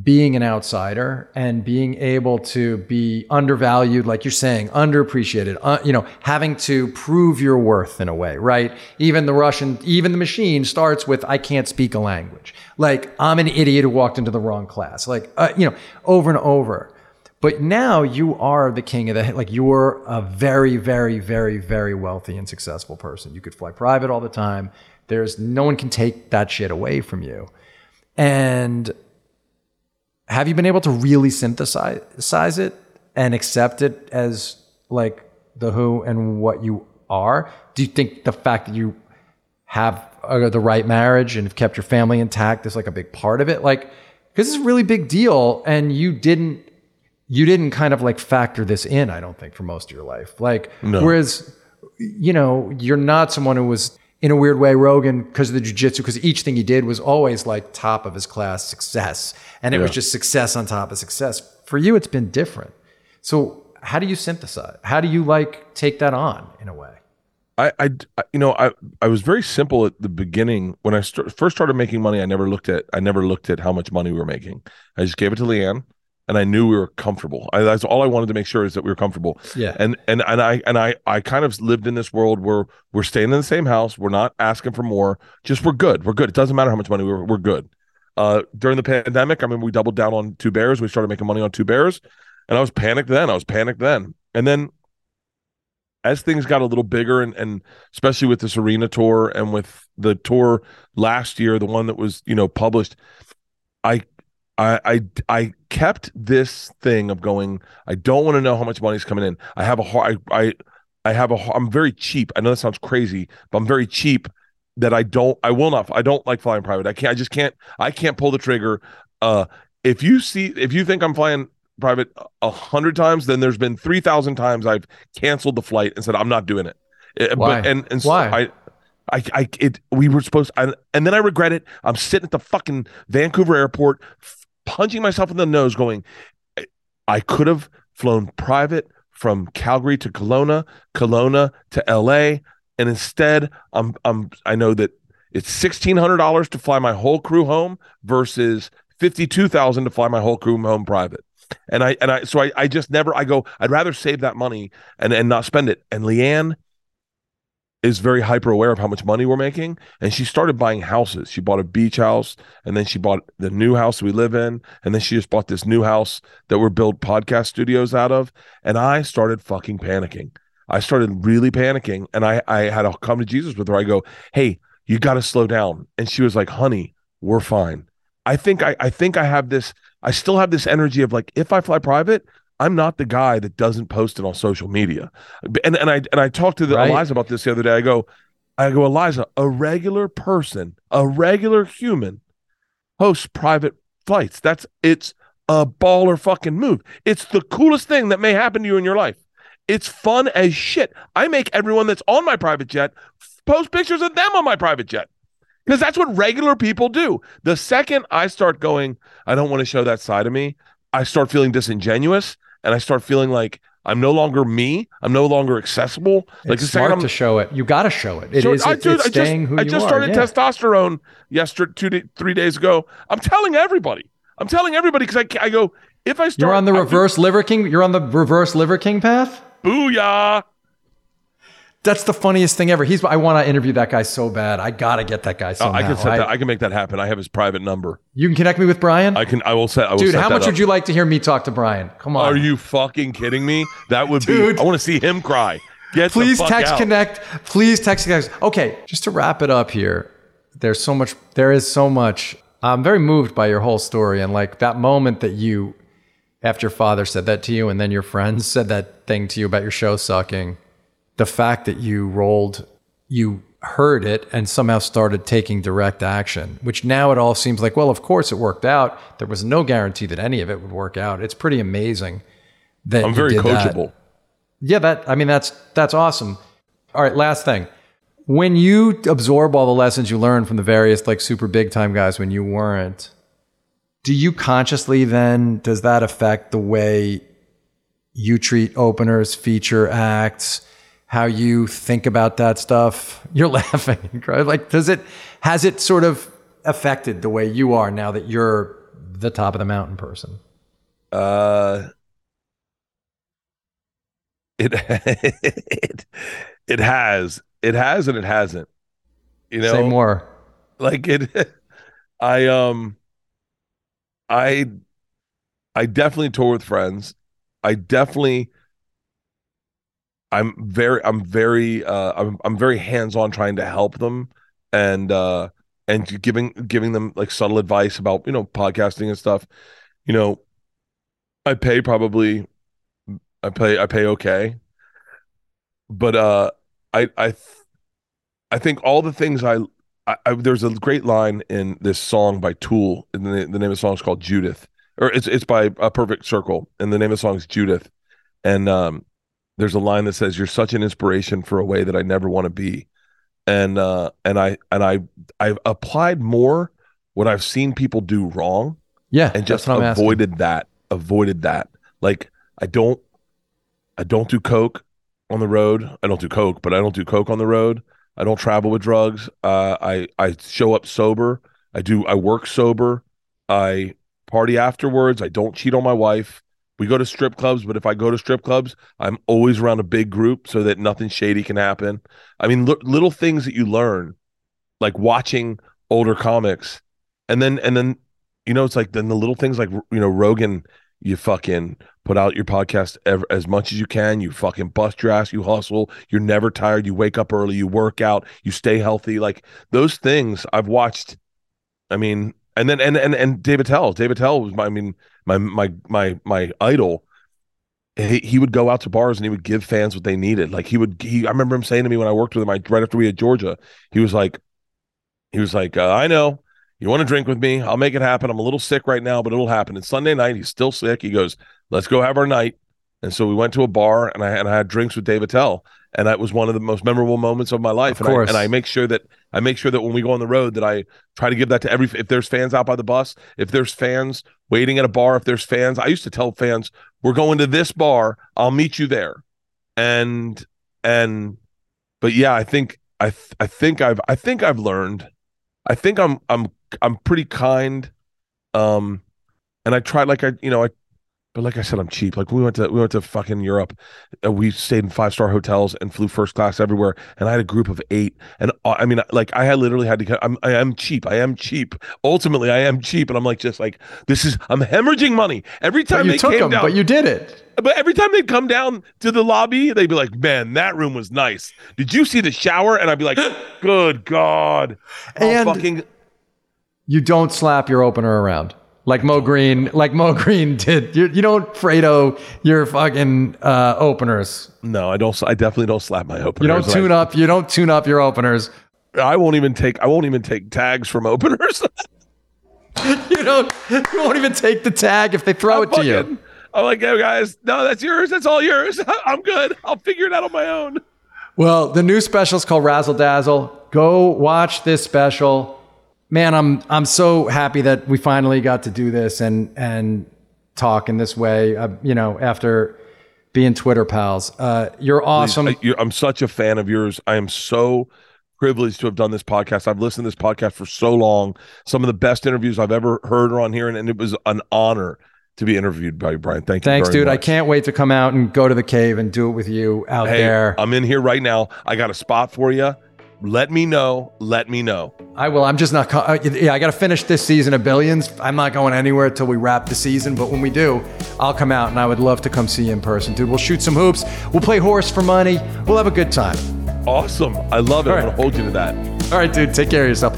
being an outsider and being able to be undervalued, like you're saying, underappreciated, uh, you know, having to prove your worth in a way, right? Even the Russian, even the machine starts with, I can't speak a language. Like, I'm an idiot who walked into the wrong class. Like, uh, you know, over and over. But now you are the king of the, like, you're a very, very, very, very wealthy and successful person. You could fly private all the time. There's no one can take that shit away from you. And have you been able to really synthesize it and accept it as like the who and what you are? Do you think the fact that you have uh, the right marriage and have kept your family intact is like a big part of it? Like, because it's a really big deal, and you didn't you didn't kind of like factor this in. I don't think for most of your life. Like, No. whereas you know you're not someone who was in a weird way Rogan because of the jujitsu because each thing he did was always like top of his class success and it was just success on top of success. For you, it's been different. So how do you synthesize? How do you like take that on in a way? I, I, I- you know, I, I was very simple at the beginning when I st- first started making money. I never looked at, I never looked at how much money we were making. I just gave it to LeeAnn, and I knew we were comfortable. I, that's all I wanted to make sure is that we were comfortable. Yeah. And and and I and I I kind of lived in this world where we're staying in the same house. We're not asking for more. Just we're good. We're good. It doesn't matter how much money we're we're good. Uh, during the pandemic, I remember we doubled down on two bears. We started making money on two bears, and I was panicked then. I was panicked then, and then as things got a little bigger and, and especially with this arena tour and with the tour last year the one that was you know published i i i, I kept this thing of going i don't want to know how much money's coming in i have a hard i i i have a i'm very cheap i know that sounds crazy but i'm very cheap that i don't i will not i don't like flying private i can't i just can't i can't pull the trigger uh if you see if you think i'm flying private a hundred times then there's been 3000 times i've canceled the flight and said i'm not doing it Uh, Why? but and and so Why? i I, I, it, we were supposed, I, and then I regret it. I'm sitting at the fucking Vancouver airport, punching myself in the nose, going, I- could have flown private from Calgary to Kelowna, Kelowna to LA, and instead, I'm, I'm, I know that it's sixteen hundred dollars to fly my whole crew home versus fifty two thousand to fly my whole crew home private. And I, and I, so I, I just never, I go, I'd rather save that money and and not spend it. And LeeAnn is very hyper aware of how much money we're making. And she started buying houses. She bought a beach house and then she bought the new house we live in and then she just bought this new house that we're built podcast studios out of. And i started fucking panicking. I started really panicking and i i had to come to jesus with her. I go hey you got to slow down. And she was like honey we're fine. I think i i think i have this I still have this energy of like, if I fly private, I'm not the guy that doesn't post it on social media. And and I and I talked to the Right. Iliza about this the other day. I go, I go, Iliza, a regular person, a regular human hosts private flights. That's it's a baller fucking move. It's the coolest thing that may happen to you in your life. It's fun as shit. I make everyone that's on my private jet post pictures of them on my private jet because that's what regular people do. The second I start going, I don't want to show that side of me, I start feeling disingenuous and I start feeling like I'm no longer me. I'm no longer accessible. like it's smart to show it. You got to show it. It so is. I, It's, dude, it's I just, who I just started yeah. testosterone yesterday, two, day, three days ago. I'm telling everybody. I'm telling everybody because I, I go, if I start. You're on the I- reverse liver king. You're on the reverse liver king path. booyah. That's the funniest thing ever. He's. I want to interview that guy so bad. I gotta get that guy Oh, somehow. I can set I- that. I can make that happen. I have his private number. you can connect me with Brian. I can. I will set. I will Dude, set how much up. would you like to hear me talk to Brian? Come on. Are you fucking kidding me? That would Dude. be. I want to see him cry. Get Please the fuck text out. connect. Please text connect. Okay, just to wrap it up here. There's so much. There is so much. I'm very moved by your whole story and like that moment that you, after your father said that to you, and then your friends said that thing to you about your show sucking. The fact that you rolled, you heard it and somehow started taking direct action, which now it all seems like, well, of course it worked out. There was no guarantee that any of it would work out. It's pretty amazing that I'm very did that. coachable. Yeah, that I mean that's that's awesome. All right, last thing. When you absorb all the lessons you learned from the various like super big time guys when you weren't, do you consciously then does that affect the way you treat openers, feature acts, how you think about that stuff? You're laughing, right? Like does it has it sort of affected the way you are now that you're the top of the mountain person? Uh, it it it has it has and it hasn't. You know, Say more. like it. I um, I I definitely tour with friends. I definitely. I'm very I'm very uh I'm I'm very hands-on trying to help them and uh and giving giving them like subtle advice about you know podcasting and stuff. You know, I pay probably I pay I pay okay. But uh I I th- I think all the things I, I, I there's a great line in this song by Tool and the, the name of the song is called Judith or it's it's by a perfect circle and the name of the song is Judith and um there's a line that says you're such an inspiration for a way that I never want to be. And uh and I and I I've applied more what I've seen people do wrong Yeah, and just asking. avoided that avoided that. Like i don't i don't do coke on the road. I don't do coke but i don't do coke on the road. I don't travel with drugs. Uh i i show up sober. I do i work sober. I party afterwards. I don't cheat on my wife we go to strip clubs but if i go to strip clubs i'm always around a big group so that nothing shady can happen. I mean li- little things that you learn like watching older comics and then and then you know it's like then the little things like you know rogan you fucking put out your podcast ev- as much as you can. You fucking bust your ass. You hustle. You're never tired. You wake up early. You work out. You stay healthy. Like those things i've watched i mean and then and and, and Dave Attell. Dave Attell was my i mean my my my my idol he, he would go out to bars and he would give fans what they needed like he would he i remember him saying to me when i worked with him I, right after we had georgia he was like he was like uh, i know you want to drink with me? I'll make it happen. I'm a little sick right now, but it'll happen. It's Sunday night. He's still sick. He goes, let's go have our night. And so we went to a bar and I and I had drinks with Dave Attell. And that was one of the most memorable moments of my life. Of and, I, and I make sure that I make sure that when we go on the road that I try to give that to every if there's fans out by the bus, if there's fans waiting at a bar, if there's fans, I used to tell fans, we're going to this bar, I'll meet you there. And and but yeah, I think I th- I think I've I think I've learned. I think I'm I'm I'm pretty kind. Um and I try like I you know I but like I said I'm cheap. Like we went to we went to fucking Europe. Uh, we stayed in five star hotels and flew first class everywhere and I had a group of 8 and uh, I mean like I had literally had to I'm I am cheap. I am cheap. Ultimately I am cheap and I'm like just like this is I'm hemorrhaging money. Every time they took came them, down but you did it. but every time they'd come down to the lobby, they'd be like, "Man, that room was nice. Did you see the shower?" And I'd be like, "Good God!" I'll And- fucking You don't slap your opener around. Like Moe Greene, like Moe Greene did. You, you don't Fredo your fucking uh, openers. No, I don't. I definitely don't slap my openers. You don't Like, tune up. You don't tune up your openers. I won't even take. I won't even take tags from openers. You don't. You won't even take the tag if they throw it to you. Fucking- I'm like, yo, guys, no, that's yours. That's all yours. I'm good. I'll figure it out on my own. Well, the new special is called Razzle Dazzle. Go watch this special. Man, I'm I'm so happy that we finally got to do this and and talk in this way. Uh, you know, after being Twitter pals, uh, you're awesome. I, you're, I'm such a fan of yours. I am so privileged to have done this podcast. I've listened to this podcast for so long. Some of the best interviews I've ever heard are on here, and, and it was an honor to be interviewed by you, Brian. Thank you. Thanks, dude. I can't wait to come out and go to the cave and do it with you out Hey, there. I'm in here right now. I got a spot for you. Let me know. Let me know. I will. I'm just not. co- Uh, yeah, I got to finish this season of Billions. I'm not going anywhere till we wrap the season. But when we do, I'll come out and I would love to come see you in person, dude. We'll shoot some hoops. We'll play horse for money. We'll have a good time. Awesome. I love it. All I'm going to hold you to that. All right, dude. Take care of yourself.